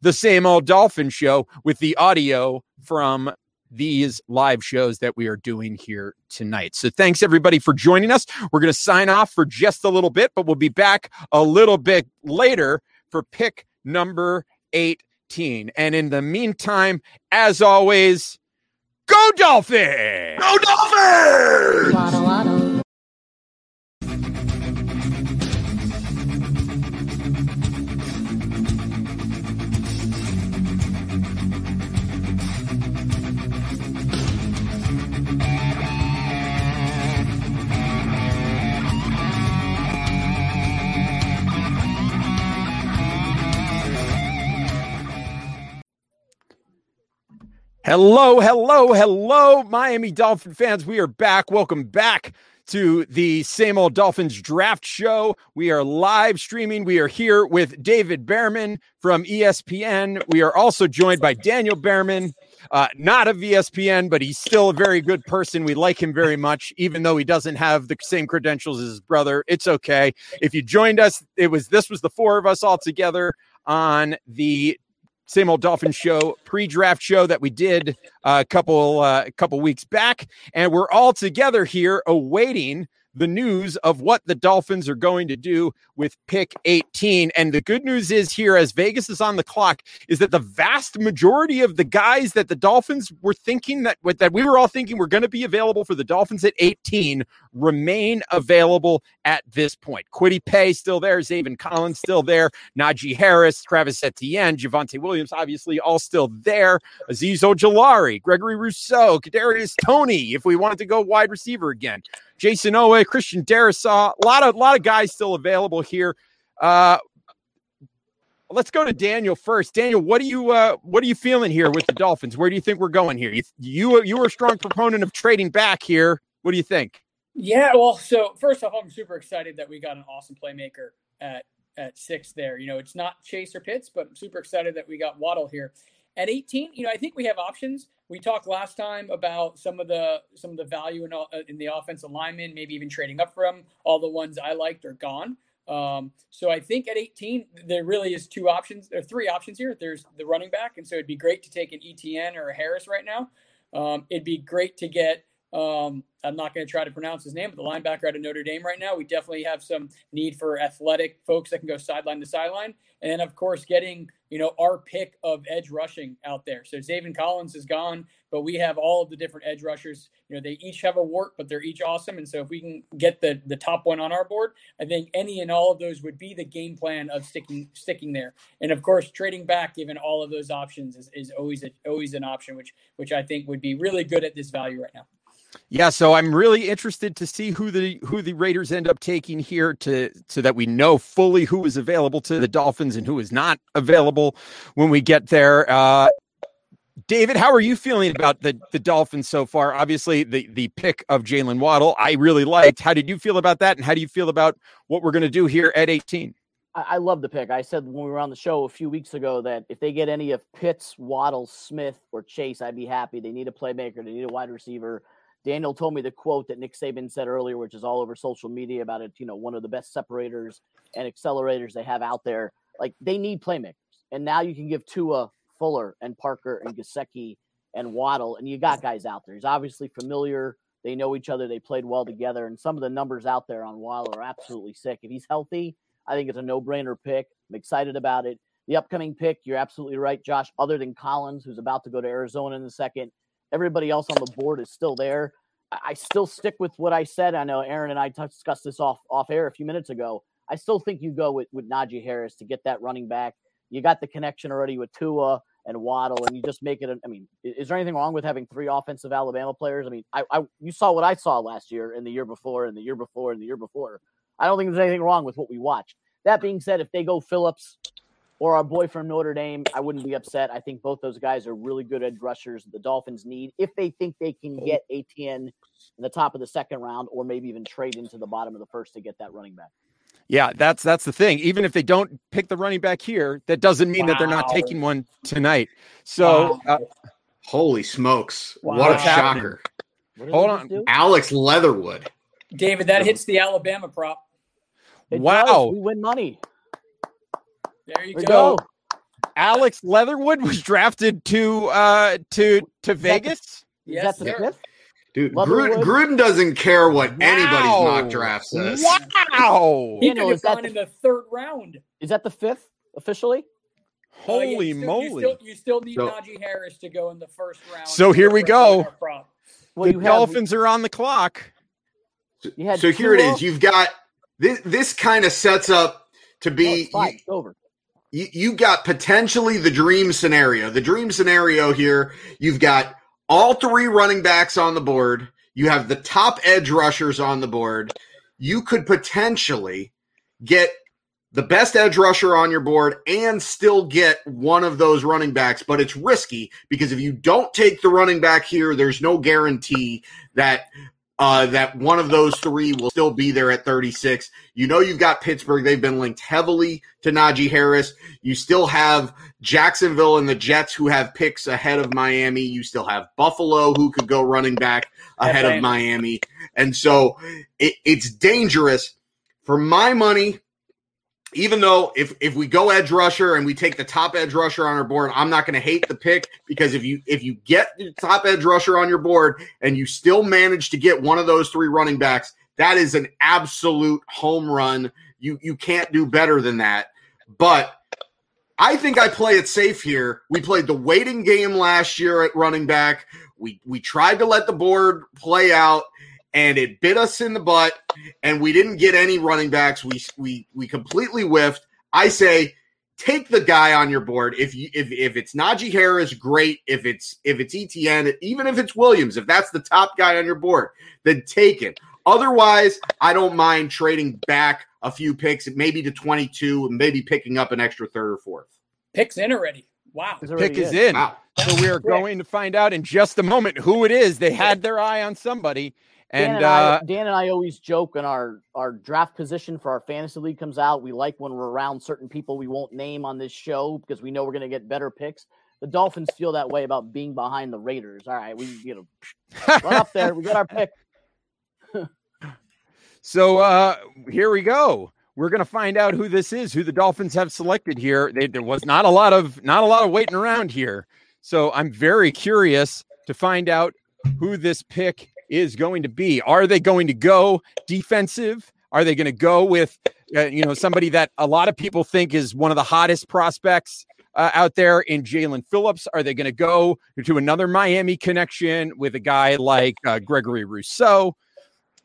the same old Dolphin show with the audio from these live shows that we are doing here tonight. So thanks everybody for joining us. We're going to sign off for just a little bit, but we'll be back a little bit later for pick number 18. And in the meantime, as always, go Dolphins! Go Dolphins! Hello, hello, hello, Miami Dolphin fans. We are back. Welcome back to the same old Dolphins draft show. We are live streaming. We are here with David Bearman from ESPN. We are also joined by Daniel Bearman, uh, not of ESPN, but he's still a very good person. We like him very much, even though he doesn't have the same credentials as his brother. It's okay. If you joined us, it was this was the four of us all together on the same old Dolphin show pre-draft show that we did uh, a couple uh, a couple weeks back, and we're all together here awaiting the news of what the Dolphins are going to do with pick 18. And the good news is here, as Vegas is on the clock, is that the vast majority of the guys that the Dolphins were thinking that that we were all thinking were going to be available for the Dolphins at 18 remain available at this point. Kwity Paye still there, Zaven Collins still there, Najee Harris, Travis Etienne, Javonte Williams, obviously all still there. Azeez Ojulari, Gregory Rousseau, Kadarius Toney, if we wanted to go wide receiver again. Jayson Oweh, Christian Darrisaw, a lot of lot of guys still available here. Uh, let's go to Daniel first. Daniel, what are you uh, what are you feeling here with the Dolphins? Where do you think we're going here? You you, you were a strong proponent of trading back here. What do you think? Yeah, well, so first off, I'm super excited that we got an awesome playmaker at at six there. You know, it's not Chase or Pitts, but I'm super excited that we got Waddle here. At 18, you know, I think we have options. We talked last time about some of the some of the value in, uh, in the offensive lineman, maybe even trading up them. All the ones I liked are gone. Um, so I think at 18, there really is two options. There are three options here. There's the running back, and so it'd be great to take an Etienne or a Harris right now. Um, it'd be great to get um, I'm not going to try to pronounce his name, but the linebacker out of Notre Dame right now, we definitely have some need for athletic folks that can go sideline to sideline. And then, of course, getting, you know, our pick of edge rushing out there. So Zaven Collins is gone, but we have all of the different edge rushers. You know, they each have a wart, but they're each awesome. And so if we can get the the top one on our board, I think any and all of those would be the game plan of sticking sticking there. And of course, trading back, given all of those options, is, is always a, always an option, which which I think would be really good at this value right now. Yeah, so I'm really interested to see who the who the Raiders end up taking here to so that we know fully who is available to the Dolphins and who is not available when we get there. Uh, David, how are you feeling about the the Dolphins so far? Obviously, the the pick of Jaylen Waddle, I really liked. How did you feel about that, and how do you feel about what we're going to do here at 18? I, love the pick. I said when we were on the show a few weeks ago that if they get any of Pitts, Waddle, Smith, or Chase, I'd be happy. They need a playmaker. They need a wide receiver. Daniel told me the quote that Nick Saban said earlier, which is all over social media about it. You know, one of the best separators and accelerators they have out there. Like they need playmakers, and now you can give Tua, Fuller, and Parker and Gesicki and Waddle, and you got guys out there. He's obviously familiar. They know each other. They played well together, and some of the numbers out there on Waddle are absolutely sick. If he's healthy, I think it's a no-brainer pick. I'm excited about it. The upcoming pick, you're absolutely right, Josh. Other than Collins, who's about to go to Arizona in a second, Everybody else on the board is still there. I still stick with what I said. I know Aaron and I discussed this off off air a few minutes ago. I still think you go with, with Najee Harris to get that running back. You got the connection already with Tua and Waddle, and you just make it. I mean, is there anything wrong with having three offensive Alabama players? I mean, I, I you saw what I saw last year, and the year before, and the year before, and the year before. I don't think there's anything wrong with what we watched. That being said, if they go Phillips, or our boy from Notre Dame, I wouldn't be upset. I think both those guys are really good edge rushers the Dolphins need if they think they can get Etienne in the top of the second round or maybe even trade into the bottom of the first to get that running back. Yeah, that's that's the thing. Even if they don't pick the running back here, that doesn't mean wow. that they're not taking one tonight. So, wow. uh, holy smokes, wow. what a shocker! What Hold on, do? Alex Leatherwood. David, that hits the Alabama prop. It wow, does. we win money. There you go. go. Alex Leatherwood was drafted to uh to to Vegas. Yes, the Dude, Gruden, Gruden, doesn't care what wow. anybody's mock draft says. Wow. He could have gone the, in the third round. Is that the fifth officially? Holy uh, you still, moly. You still, you still need so, Najee Harris to go in the first round. So here we go. Well, the Dolphins have, are on the clock. So here it is. You've got this this kind of sets up to be no, you, over you, you got potentially the dream scenario. The dream scenario here, you've got all three running backs on the board. You have the top edge rushers on the board. You could potentially get the best edge rusher on your board and still get one of those running backs, but it's risky because if you don't take the running back here, there's no guarantee that uh, that one of those three will still be there at 36. You know, you've got Pittsburgh. They've been linked heavily to Najee Harris. You still have Jacksonville and the Jets who have picks ahead of Miami. You still have Buffalo who could go running back ahead of Miami. And so it, it's dangerous. For my money, even though if if we go edge rusher and we take the top edge rusher on our board, I'm not going to hate the pick because if you if you get the top edge rusher on your board and you still manage to get one of those three running backs, that is an absolute home run. You you can't do better than that. But I think I play it safe here. We played the waiting game last year at running back. We we tried to let the board play out and it bit us in the butt and we didn't get any running backs. We we we completely whiffed. I say take the guy on your board. If you if if it's Najee Harris, great. If it's if it's Etienne, even if it's Williams, if that's the top guy on your board, then take it. Otherwise, I don't mind trading back a few picks, maybe to 22, and maybe picking up an extra third or fourth. Picks in already. Wow. Pick is in. Wow. So we are going to find out in just a moment who it is. They had their eye on somebody. And, Dan and, uh, I, Dan and I always joke when our our draft position for our fantasy league comes out. We like when we're around certain people we won't name on this show because we know we're going to get better picks. The Dolphins feel that way about being behind the Raiders. All right, we you know run up there. We got our pick. so uh here we go. We're going to find out who this is, who the Dolphins have selected here. They, there was not a lot of not a lot of waiting around here. So I'm very curious to find out who this pick is going to be. Are they going to go defensive? Are they going to go with, uh, you know, somebody that a lot of people think is one of the hottest prospects uh, out there in Jaelan Phillips? Are they going to go to another Miami connection with a guy like uh, Gregory Rousseau?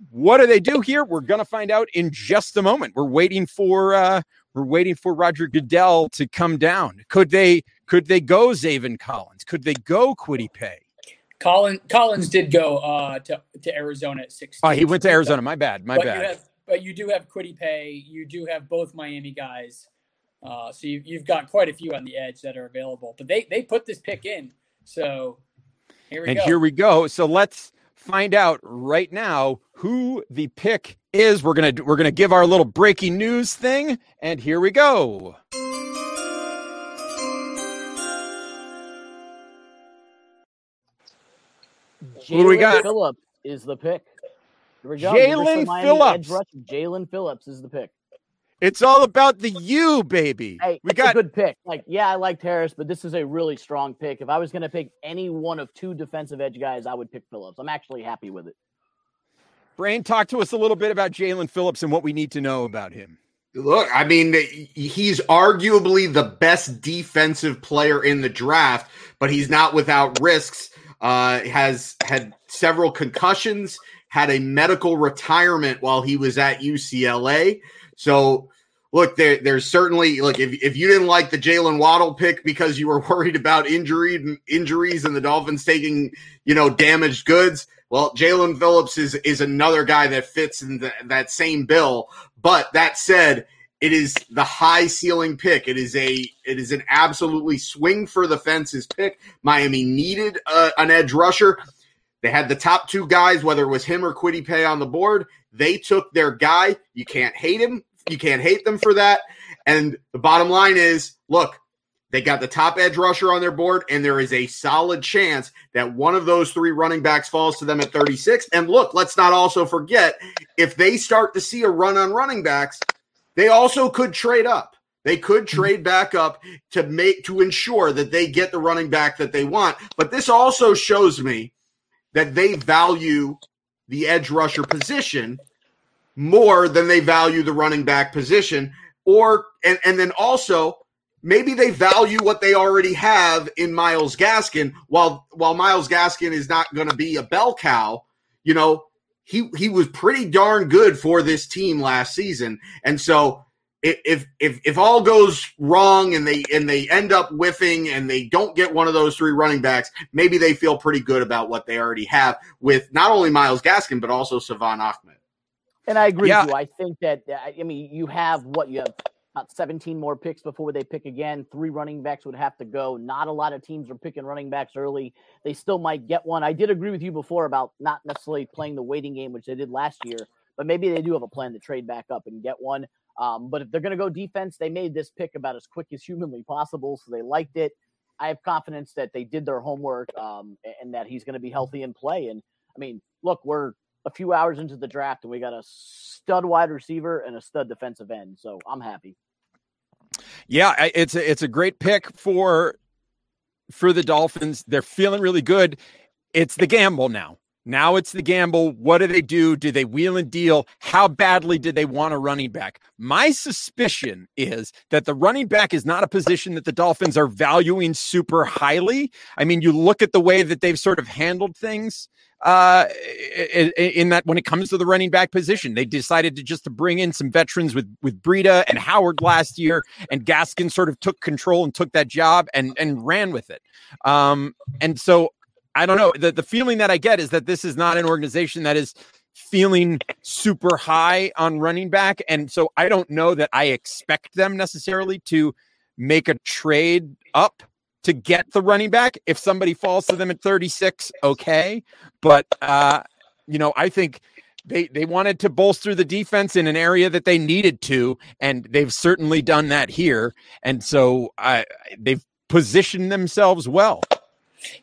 What do they do here? We're going to find out in just a moment. We're waiting for uh, we're waiting for Roger Goodell to come down. Could they could they go Zaven Collins? Could they go Kwity Paye? Colin Collins did go uh, to to Arizona at six. Oh, he went to Arizona. My bad. My but bad. You have, but you do have Kwity Paye. You do have both Miami guys. Uh, so you, you've got quite a few on the edge that are available. But they they put this pick in. So here we go. and go. here we go. So let's find out right now who the pick is. We're gonna we're gonna give our little breaking news thing, and here we go. Who do we got? Phillips is the pick. Jaelan we Phillips. Jaelan Phillips is the pick. It's all about the you, baby. Hey, we got a good pick. Like, yeah, I liked Harris, but this is a really strong pick. If I was going to pick any one of two defensive edge guys, I would pick Phillips. I'm actually happy with it. Brain, talk to us a little bit about Jaelan Phillips and what we need to know about him. Look, I mean, he's arguably the best defensive player in the draft, but he's not without risks. Uh, has had several concussions, had a medical retirement while he was at UCLA. So, look, there, there's certainly look if, if you didn't like the Jaylen Waddle pick because you were worried about injury injuries and the Dolphins taking you know damaged goods. Well, Jaelan Phillips is is another guy that fits in the, that same bill. But that said, it is the high ceiling pick. It is a it is an absolutely swing for the fences pick. Miami needed uh, an edge rusher. They had the top two guys, whether it was him or Kwity Paye on the board. They took their guy. You can't hate him. You can't hate them for that. And the bottom line is, look, they got the top edge rusher on their board, and there is a solid chance that one of those three running backs falls to them at 36. And look, let's not also forget if they start to see a run on running backs, they also could trade up. They could mm-hmm. trade back up to make to ensure that they get the running back that they want. But this also shows me that they value the edge rusher position more than they value the running back position. Or and, and then also maybe they value what they already have in Myles Gaskin. While while Myles Gaskin is not going to be a bell cow, you know, he he was pretty darn good for this team last season. And so if if if all goes wrong and they and they end up whiffing and they don't get one of those three running backs, maybe they feel pretty good about what they already have with not only Myles Gaskin but also Salvon Ahmed. And I agree yeah. with you. I think that I mean you have what you have about 17 more picks before they pick again. Three running backs would have to go. Not a lot of teams are picking running backs early. They still might get one. I did agree with you before about not necessarily playing the waiting game, which they did last year, but maybe they do have a plan to trade back up and get one. Um, but if they're going to go defense, they made this pick about as quick as humanly possible, so they liked it. I have confidence that they did their homework um, and that he's going to be healthy and play. And I mean, look, we're a few hours into the draft and we got a stud wide receiver and a stud defensive end. So I'm happy. Yeah, it's a, it's a great pick for for the Dolphins. They're feeling really good. It's the gamble now. Now it's the gamble. What do they do? Do they wheel and deal? How badly did they want a running back? My suspicion is that the running back is not a position that the Dolphins are valuing super highly. I mean, you look at the way that they've sort of handled things uh, in that when it comes to the running back position. They decided to just to bring in some veterans with with Breida and Howard last year, and Gaskin sort of took control and took that job and and ran with it. Um, and so I don't know. The the feeling that I get is that this is not an organization that is feeling super high on running back, and so I don't know that I expect them necessarily to make a trade up to get the running back. If somebody falls to them at 36, okay. But uh, you know, I think they they wanted to bolster the defense in an area that they needed to, and they've certainly done that here. And so uh, they've positioned themselves well.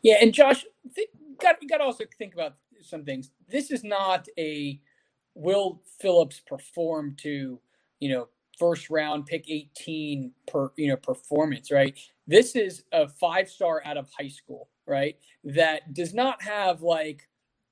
Yeah, and Josh, th- got got to also think about some things. This is not a will Phillips perform to you know first round pick 18 per you know performance right? This is a five star out of high school right? That does not have like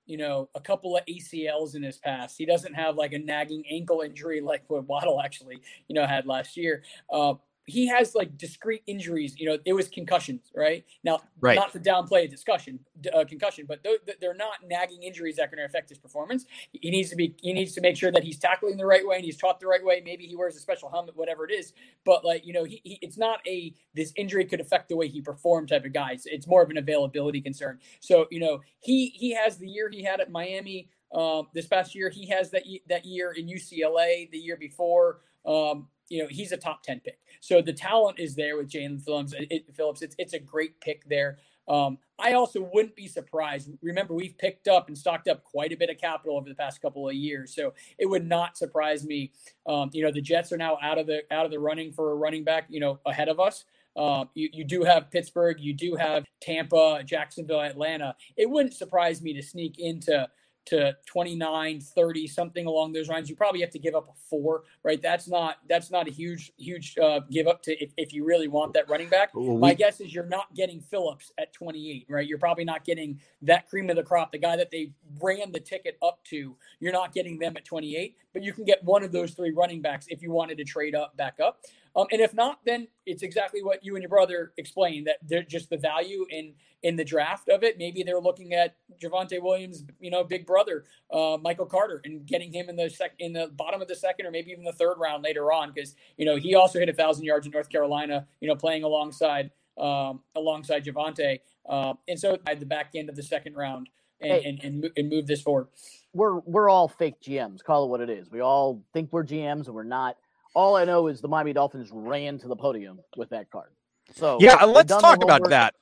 you know a couple of acls in his past. He doesn't have like a nagging ankle injury like what waddle actually you know had last year. Uh, he has like discrete injuries. You know, it was concussions, right? Now, right. not to downplay a discussion, uh, concussion, but th- they're not nagging injuries that are going to affect his performance. He needs to be, he needs to make sure that he's tackling the right way and he's taught the right way. Maybe he wears a special helmet, whatever it is. But like, you know, he, he it's not a this injury could affect the way he performed type of guy. It's, it's more of an availability concern. So you know, he he has the year he had at Miami. Um, this past year, he has that that year in UCLA. The year before, um, you know, he's a top 10 pick. So the talent is there with Jaelan Phillips. It, Phillips. It's, it's a great pick there. Um, I also wouldn't be surprised. Remember, we've picked up and stocked up quite a bit of capital over the past couple of years, so it would not surprise me. Um, you know, the Jets are now out of the out of the running for a running back. You know, ahead of us. Um, you, you do have Pittsburgh, you do have Tampa, Jacksonville, Atlanta. It wouldn't surprise me to sneak into to 29 30 something along those lines. You probably have to give up a four right? That's not that's not a huge huge uh, give up to if, if you really want that running back. Well, we, my guess is you're not getting phillips at 28 right? You're probably not getting that cream of the crop the guy that they ran the ticket up to. You're not getting them at 28 but you can get one of those three running backs if you wanted to trade up back up um, and if not, then it's exactly what you and your brother explained that they're just the value in in the draft of it. Maybe they're looking at Javonte Williams, you know, big brother, uh, Michael Carter, and getting him in the sec in the bottom of the second or maybe even the third round later on because you know he also hit a thousand yards in North Carolina, you know, playing alongside um, alongside Javonte, uh, and so at the back end of the second round. And, hey. and, and, and move this forward. We're we're all fake GMs. Call it what it is. We all think we're GMs and we're not all I know is the Miami Dolphins ran to the podium with that card. So yeah, let's talk about that.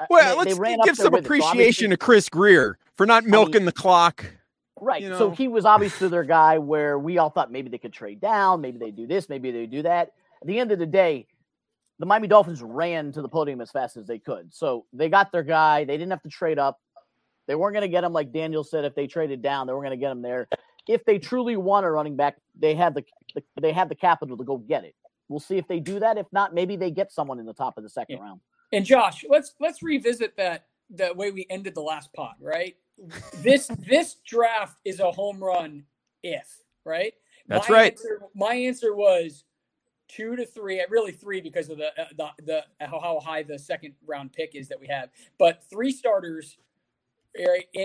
Uh, well, they, let's they give some appreciation so to Chris Grier for not milking I mean, the clock. Right. You know? So he was obviously their guy where we all thought maybe they could trade down, maybe they do this, maybe they do that. At the end of the day, the Miami Dolphins ran to the podium as fast as they could. So they got their guy. They didn't have to trade up. They weren't going to get him, like Daniel said, if they traded down, they weren't going to get him there if they truly want a running back, they have the, the, they have the capital to go get it. We'll see if they do that. If not, maybe they get someone in the top of the second yeah. round. And Josh, let's let's revisit that the way we ended the last pod, right? this this draft is a home run if, right? That's my right. Answer, my answer was two to three, really three because of the, uh, the the how high the second round pick is that we have. But three starters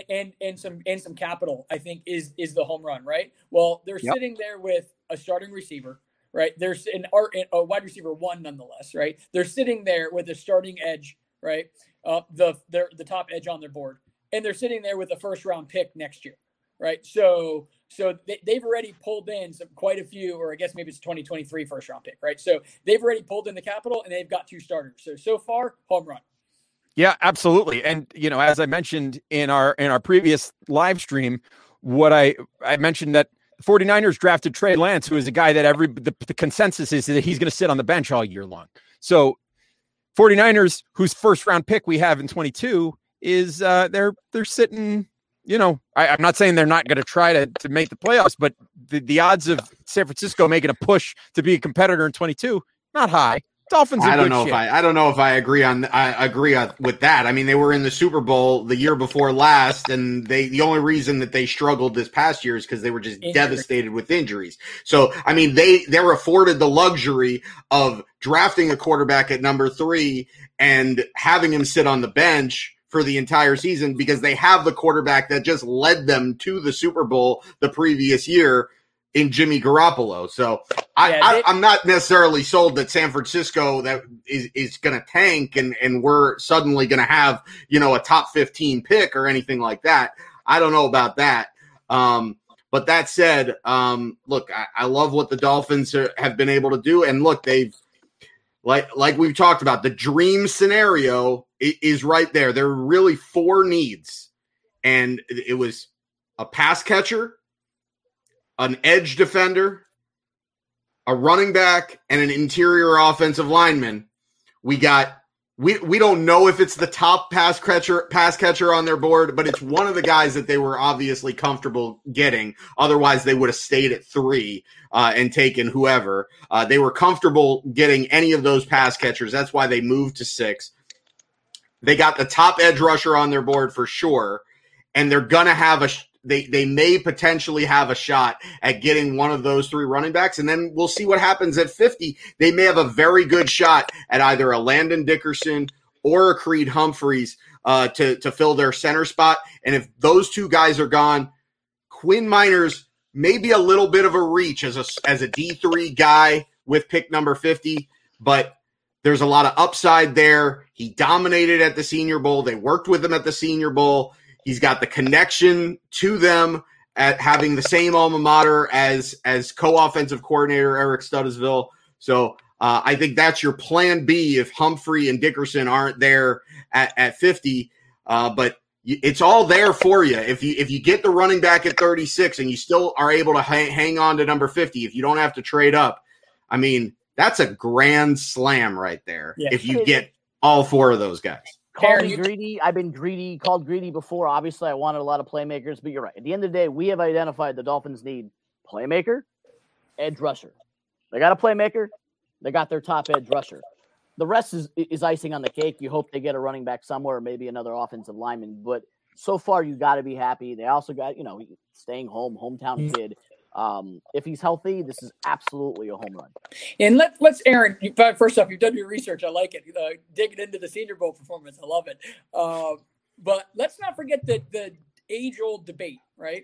and and some and some capital, I think is is the home run, right? Well, they're yep. sitting there with a starting receiver, right? There's an art a wide receiver one nonetheless, right? They're sitting there with a starting edge, right? Uh, the they're the top edge on their board, and they're sitting there with a first round pick next year, right? So So they, they've already pulled in some, quite a few, or I guess maybe it's 2023 first round pick, right? So they've already pulled in the capital and they've got two starters. So so far, home run. Yeah, absolutely. And you know, as I mentioned in our in our previous live stream, what I I mentioned that 49ers drafted Trey Lance, who is a guy that every the, the consensus is that he's going to sit on the bench all year long. So 49ers, whose first round pick we have in 22, is uh they're they're sitting you know, I, am not saying they're not going to try to to make the playoffs, but the, the odds of San Francisco making a push to be a competitor in 22 not high. Dolphins. I don't know shape. if I. I don't know if I agree on. I agree with that. I mean, they were in the Super Bowl the year before last, and they the only reason that they struggled this past year is because they were just Injury. devastated with injuries. So, I mean, they they're afforded the luxury of drafting a quarterback at number three and having him sit on the bench for the entire season because they have the quarterback that just led them to the Super Bowl the previous year in Jimmy Garoppolo. So yeah, they, I, am not necessarily sold that San Francisco that is, is going to tank and, and we're suddenly going to have, you know, a top 15 pick or anything like that. I don't know about that. Um, but that said, um, look, I, I love what the Dolphins are, have been able to do. And look, they've, like like we've talked about, the dream scenario is right there. There are really four needs, and it was a pass catcher, an edge defender, a running back, and an interior offensive lineman. We got we we don't know if it's the top pass catcher pass catcher on their board, but it's one of the guys that they were obviously comfortable getting. Otherwise, they would have stayed at three uh, and taken whoever. Uh, they were comfortable getting any of those pass catchers. That's why they moved to six. They got the top edge rusher on their board for sure, and they're gonna have a. They they may potentially have a shot at getting one of those three running backs, and then we'll see what happens at fifty. They may have a very good shot at either a Landon Dickerson or a Creed Humphreys uh, to to fill their center spot. And if those two guys are gone, Quinn Meinerz maybe a little bit of a reach as a as a D three guy with pick number fifty, but there's a lot of upside there. He dominated at the Senior Bowl. They worked with him at the Senior Bowl. He's got the connection to them at having the same alma mater as as co-offensive coordinator Eric Studesville. So uh, I think that's your plan B if Humphrey and Dickerson aren't there at, at 50. Uh, but it's all there for you. If you if you get the running back at 36 and you still are able to hang, hang on to number 50, if you don't have to trade up, I mean, that's a grand slam right there. Yeah. If you get all four of those guys. Call me greedy. I've been greedy, called greedy before. Obviously, I wanted a lot of playmakers, but you're right. At the end of the day, we have identified the Dolphins need playmaker, edge rusher. They got a playmaker, they got their top edge rusher. The rest is is icing on the cake. You hope they get a running back somewhere, maybe another offensive lineman. But so far, you got to be happy. They also got, you know, staying home, hometown mm-hmm. kid. Um, if he's healthy, this is absolutely a home run. And let, let's, Aaron, you, first off, you've done your research. I like it. Uh, digging into the Senior Bowl performance. I love it. Uh, but let's not forget the, the age old debate, right?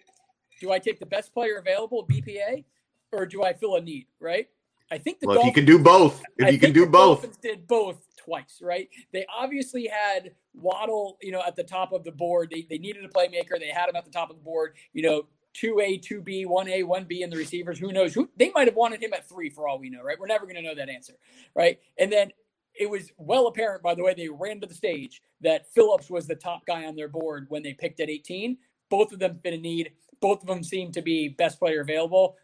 Do I take the best player available, BPA, or do I fill a need, right? I think the well, Dolphins, if you can do both, if I you can do both, Dolphins did both twice, right? They obviously had Waddle, you know, at the top of the board. They, they needed a playmaker. They had him at the top of the board. You know, two A, two B, one A, one B in the receivers. Who knows? Who they might have wanted him at three for all we know, right? We're never going to know that answer, right? And then it was well apparent by the way they ran to the stage that Phillips was the top guy on their board when they picked at 18. Both of them fit a need. Both of them seem to be best player available.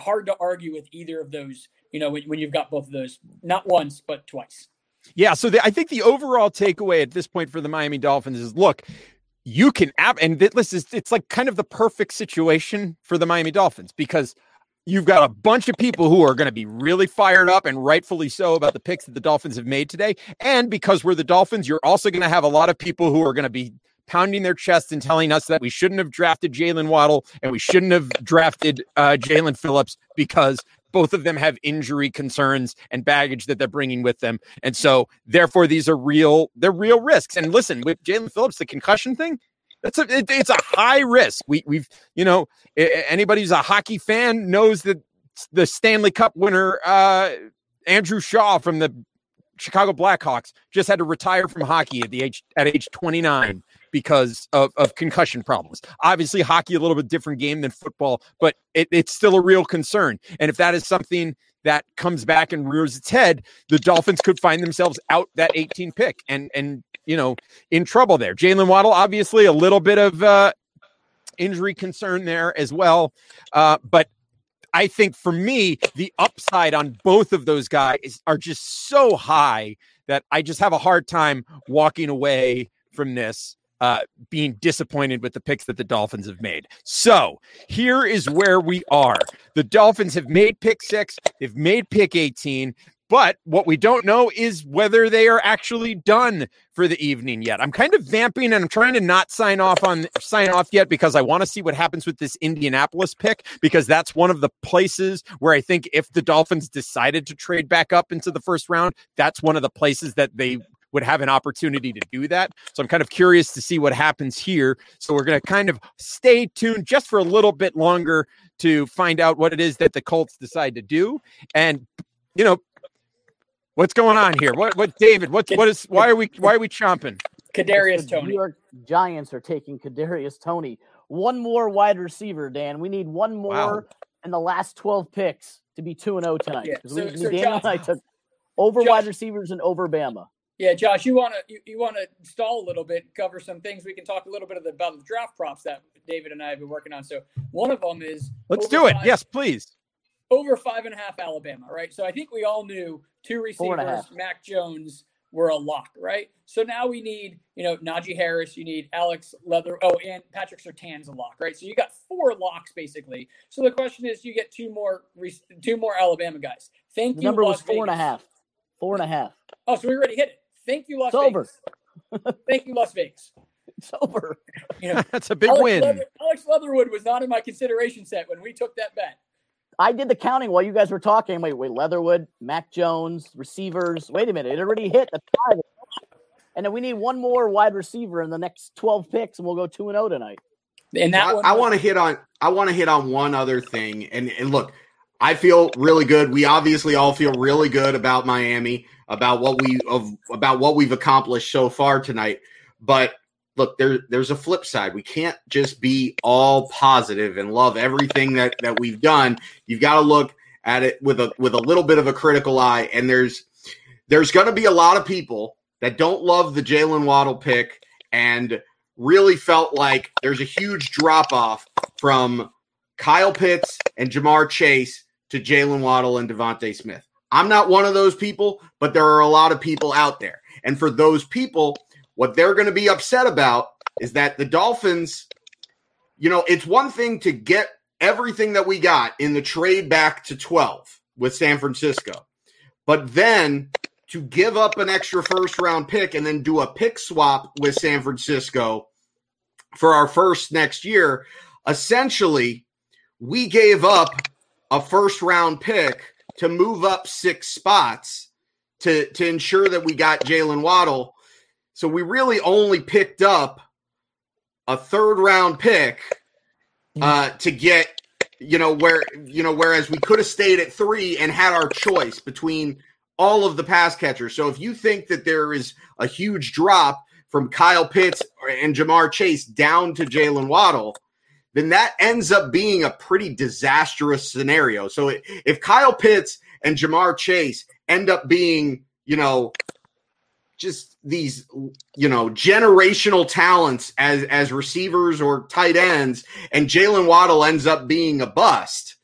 Hard to argue with either of those. You know, when, when you've got both of those, not once but twice. Yeah, so the, I think the overall takeaway at this point for the Miami Dolphins is look, you can ab- and this is it's like kind of the perfect situation for the Miami Dolphins because you've got a bunch of people who are going to be really fired up and rightfully so about the picks that the Dolphins have made today. And because we're the Dolphins, you're also going to have a lot of people who are going to be pounding their chest and telling us that we shouldn't have drafted Jaylen Waddle and we shouldn't have drafted uh, Jaelan Phillips because both of them have injury concerns and baggage that they're bringing with them. And so, therefore, these are real, they're real risks. And listen, with Jaelan Phillips, the concussion thing, that's a, it, it's a high risk. We, we've, you know, anybody who's a hockey fan knows that the Stanley Cup winner, uh, Andrew Shaw from the Chicago Blackhawks just had to retire from hockey at the age at age 29 because of, of concussion problems. Obviously, hockey a little bit different game than football, but it, it's still a real concern. And if that is something that comes back and rears its head, the Dolphins could find themselves out that 18 pick and and you know in trouble there. Jaylen Waddle, obviously, a little bit of uh, injury concern there as well, uh, but. I think for me, the upside on both of those guys are just so high that I just have a hard time walking away from this uh, being disappointed with the picks that the Dolphins have made. So here is where we are. The Dolphins have made pick six, they've made pick 18. But what we don't know is whether they are actually done for the evening yet. I'm kind of vamping and I'm trying to not sign off on sign off yet because I want to see what happens with this Indianapolis pick because that's one of the places where I think if the Dolphins decided to trade back up into the first round, that's one of the places that they would have an opportunity to do that. So I'm kind of curious to see what happens here. So we're going to kind of stay tuned just for a little bit longer to find out what it is that the Colts decide to do. And you know, what's going on here? What what David, what what is why are we why are we chomping? Kadarius Toney. New York Giants are taking Kadarius Toney. One more wide receiver, Dan. We need one more Wow. in the last 12 picks to be 2 and 0 tonight. Yeah, 'Cause so- we, so Daniel and I took over Josh- wide receivers and over Bama. Yeah, Josh, you want to you, you want to stall a little bit, cover some things. We can talk a little bit the, about the draft props that David and I have been working on. So one of them is Let's do it. five- Yes, please. over five and a half Alabama, right? So I think we all knew two Four and a receivers, half. Mac Jones, were a lock, right? So now we need, you know, Najee Harris, you need Alex Leather, oh, and Patrick Surtain's a lock, right? So you got four locks basically. So the question is, you get two more, two more Alabama guys. Thank The you. number Las was four and a Vegas. half. Four and a half. Oh, so we already hit it. Thank you, Las It's over. Vegas. Thank you, Las Vegas. It's over. You know, That's a big Alex, win. Leather- Alex Leatherwood was not in my consideration set when we took that bet. I did the counting while you guys were talking. Wait, wait, Leatherwood, Mac Jones, receivers. Wait a minute, it already hit the five. And then we need one more wide receiver in the next 12 picks, and we'll go 2 and 0 tonight. And that I, I want to hit on I want to hit on one other thing. And, and look, I feel really good. We obviously all feel really good about Miami, about what we of about what we've accomplished so far tonight. But look, there there's a flip side. We can't just be all positive and love everything that that we've done. You've got to look at it with a with a little bit of a critical eye. And there's there's going to be a lot of people that don't love the Jaylen Waddle pick and really felt like there's a huge drop off from Kyle Pitts and Ja'Marr Chase to Jaylen Waddle and DeVonta Smith. I'm not one of those people, but there are a lot of people out there. And for those people, what they're going to be upset about is that the Dolphins, you know, it's one thing to get everything that we got in the trade back to 12 with San Francisco, but then to give up an extra first round pick and then do a pick swap with San Francisco for our first next year, essentially, we gave up a first round pick to move up six spots to, to ensure that we got Jaylen Waddle. So we really only picked up a third round pick uh, to get, you know, where, you know, whereas we could have stayed at three and had our choice between all of the pass catchers. So if you think that there is a huge drop from Kyle Pitts and Ja'Marr Chase down to Jalen Waddle, then that ends up being a pretty disastrous scenario. So if Kyle Pitts and Ja'Marr Chase end up being, you know, just these, you know, generational talents as as receivers or tight ends, and Jaylen Waddle ends up being a bust,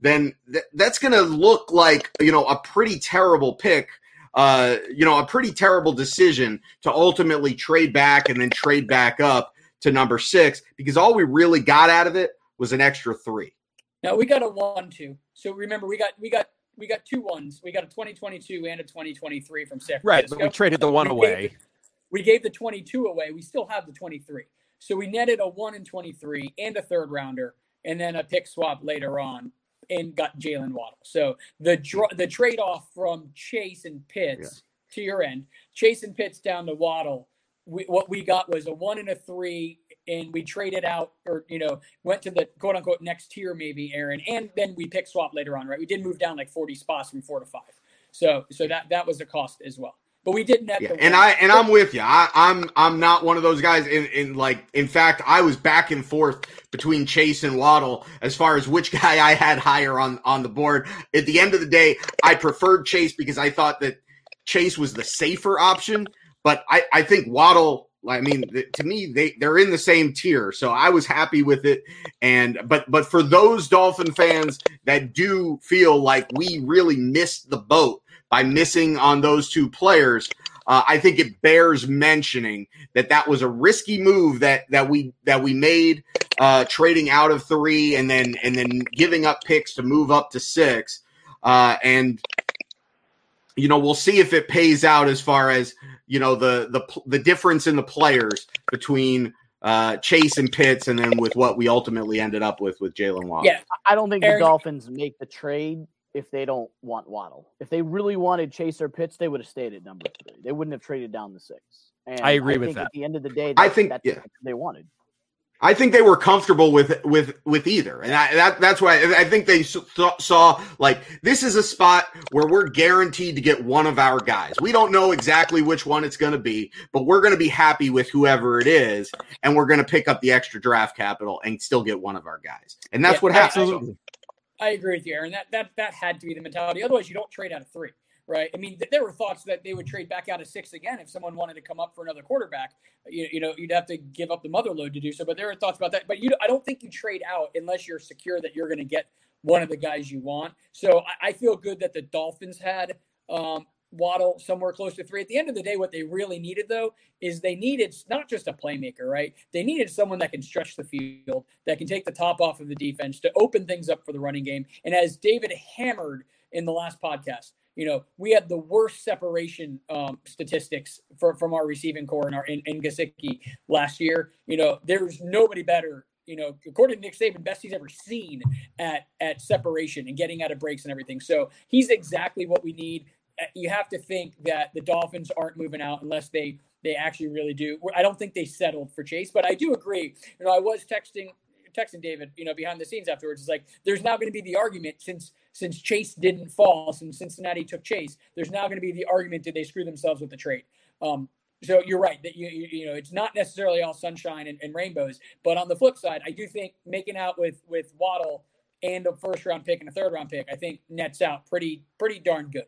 then th- that's going to look like you know a pretty terrible pick. Uh, you know, a pretty terrible decision to ultimately trade back and then trade back up to number six because all we really got out of it was an extra three. Now we got a one two. So remember we got we got we got two ones. We got a 2022 and a 2023 from San Right, Francisco. but we traded the one We away. gave we gave the 22 away. We still have the 23. So we netted a one and 23 and a third rounder, and then a pick swap later on, and got Jaylen Waddle. So the dr- the trade off from Chase and Pitts to your end, Chase and Pitts down to Waddle. We, what we got was a one and a three, and we traded out, or you know, went to the quote unquote next tier, maybe Aaron, and then we pick swap later on, right? We did move down like 40 spots from four to five. So so that that was a cost as well. But we did net Yeah, and win. I and I'm with you. I, I'm I'm not one of those guys. In, in like, in fact, I was back and forth between Chase and Waddle as far as which guy I had higher on on the board. At the end of the day, I preferred Chase because I thought that Chase was the safer option. But I I think Waddle. I mean, to me, they they're in the same tier, so I was happy with it. And but but for those Dolphin fans that do feel like we really missed the boat by missing on those two players, uh, I think it bears mentioning that that was a risky move that that we that we made, uh, trading out of three and then and then giving up picks to move up to six, uh, and you know we'll see if it pays out as far as you know the the the difference in the players between uh, Chase and Pitts, and then with what we ultimately ended up with with Jaylen Waddle. yeah, I don't think Aaron- the Dolphins make the trade if they don't want Waddle. If they really wanted Chase or Pitts, they would have stayed at number three. They wouldn't have traded down the six. And I agree with think that. At the end of the day, I think- that's yeah. what they wanted. I think they were comfortable with with with either, and I, that that's why I think they saw, saw like this is a spot where we're guaranteed to get one of our guys. We don't know exactly which one it's going to be, but we're going to be happy with whoever it is, and we're going to pick up the extra draft capital and still get one of our guys, and that's Yeah, what I- I agree with you, Aaron. That that that had to be the mentality. Otherwise, you don't trade out of three, right? I mean, th- there were thoughts that they would trade back out of six again if someone wanted to come up for another quarterback. You, you know, you'd have to give up the mother load to do so. But there were thoughts about that. But you, I don't think you trade out unless you're secure that you're going to get one of the guys you want. So I, I feel good that the Dolphins had um, Waddle somewhere close to three. At the end of the day, what they really needed though is they needed not just a playmaker, right? They needed someone that can stretch the field, that can take the top off of the defense to open things up for the running game. And as David hammered in the last podcast, you know, we had the worst separation um, statistics for, from our receiving core in our in, in Gesicki last year. You know, there's nobody better. You know, according to Nick Saban, best he's ever seen at at separation and getting out of breaks and everything. So he's exactly what we need. Uh, You have to think that the Dolphins aren't moving out unless they they actually really do. I don't think they settled for Chase, but I do agree. You know, I was texting texting David, you know, behind the scenes afterwards. It's like there's now going to be the argument since since Chase didn't fall, since Cincinnati took Chase. There's now going to be the argument: did they screw themselves with the trade? Um, so you're right that you, you you know it's not necessarily all sunshine and, and rainbows, but on the flip side, I do think making out with with Waddle and a first round pick and a third round pick, I think nets out pretty pretty darn good.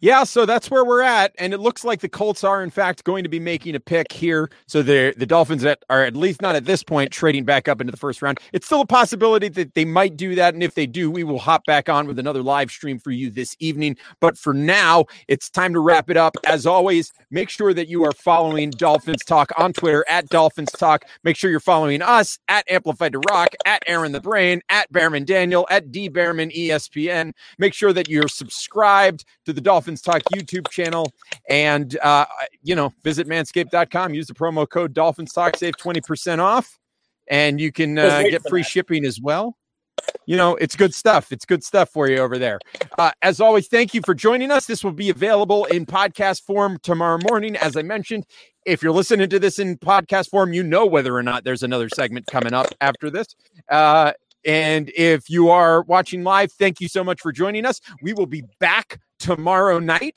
Yeah, so that's where we're at, and it looks like the Colts are in fact going to be making a pick here. So the the Dolphins that are at least not at this point trading back up into the first round. It's still a possibility that they might do that, and if they do, we will hop back on with another live stream for you this evening. But for now, it's time to wrap it up. As always, make sure that you are following Dolphins Talk on Twitter at Dolphins Talk. Make sure you're following us at Amplified to Rock, at Aaron the Brain, at Bearman Daniel, at D Bearman ESPN. Make sure that you're subscribed to the Dolphins Talk YouTube channel and, uh, you know, visit manscaped.com. Use the promo code Dolphins Talk, save 20% off, and you can uh, get free that. shipping as well. You know, it's good stuff. It's good stuff for you over there. Uh, as always, thank you for joining us. This will be available in podcast form tomorrow morning. As I mentioned, if you're listening to this in podcast form, you know whether or not there's another segment coming up after this. Uh, and if you are watching live, thank you so much for joining us. We will be back tomorrow night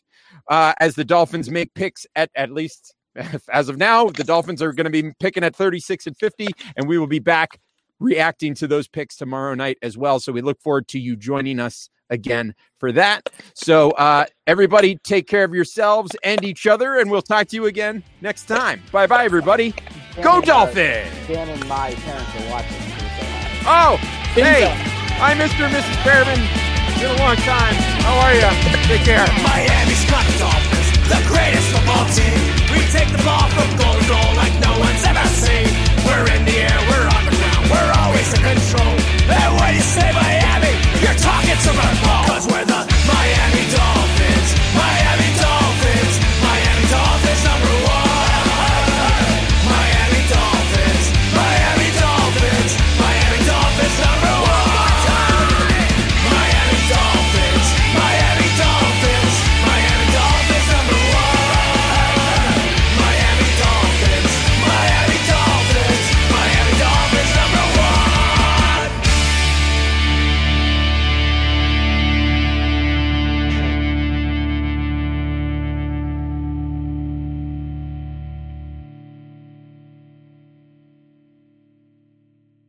uh, as the Dolphins make picks at at least as of now. The Dolphins are going to be picking at 36 and 50, and we will be back reacting to those picks tomorrow night as well. So we look forward to you joining us again for that. So uh, everybody, take care of yourselves and each other, and we'll talk to you again next time. Bye bye, everybody. Dan Go Dolphins! Dan and my parents are watching. so say hi. Oh, hey, hi, Mr. and Mrs. Bearman been a long time. How are you? Take care. Miami's got dolphins, the greatest football team. We take the ball from goal to goal like no one's ever seen. We're in the air, we're on the ground, we're always in control. And when you say Miami, you're talking to Paul. Cause we're the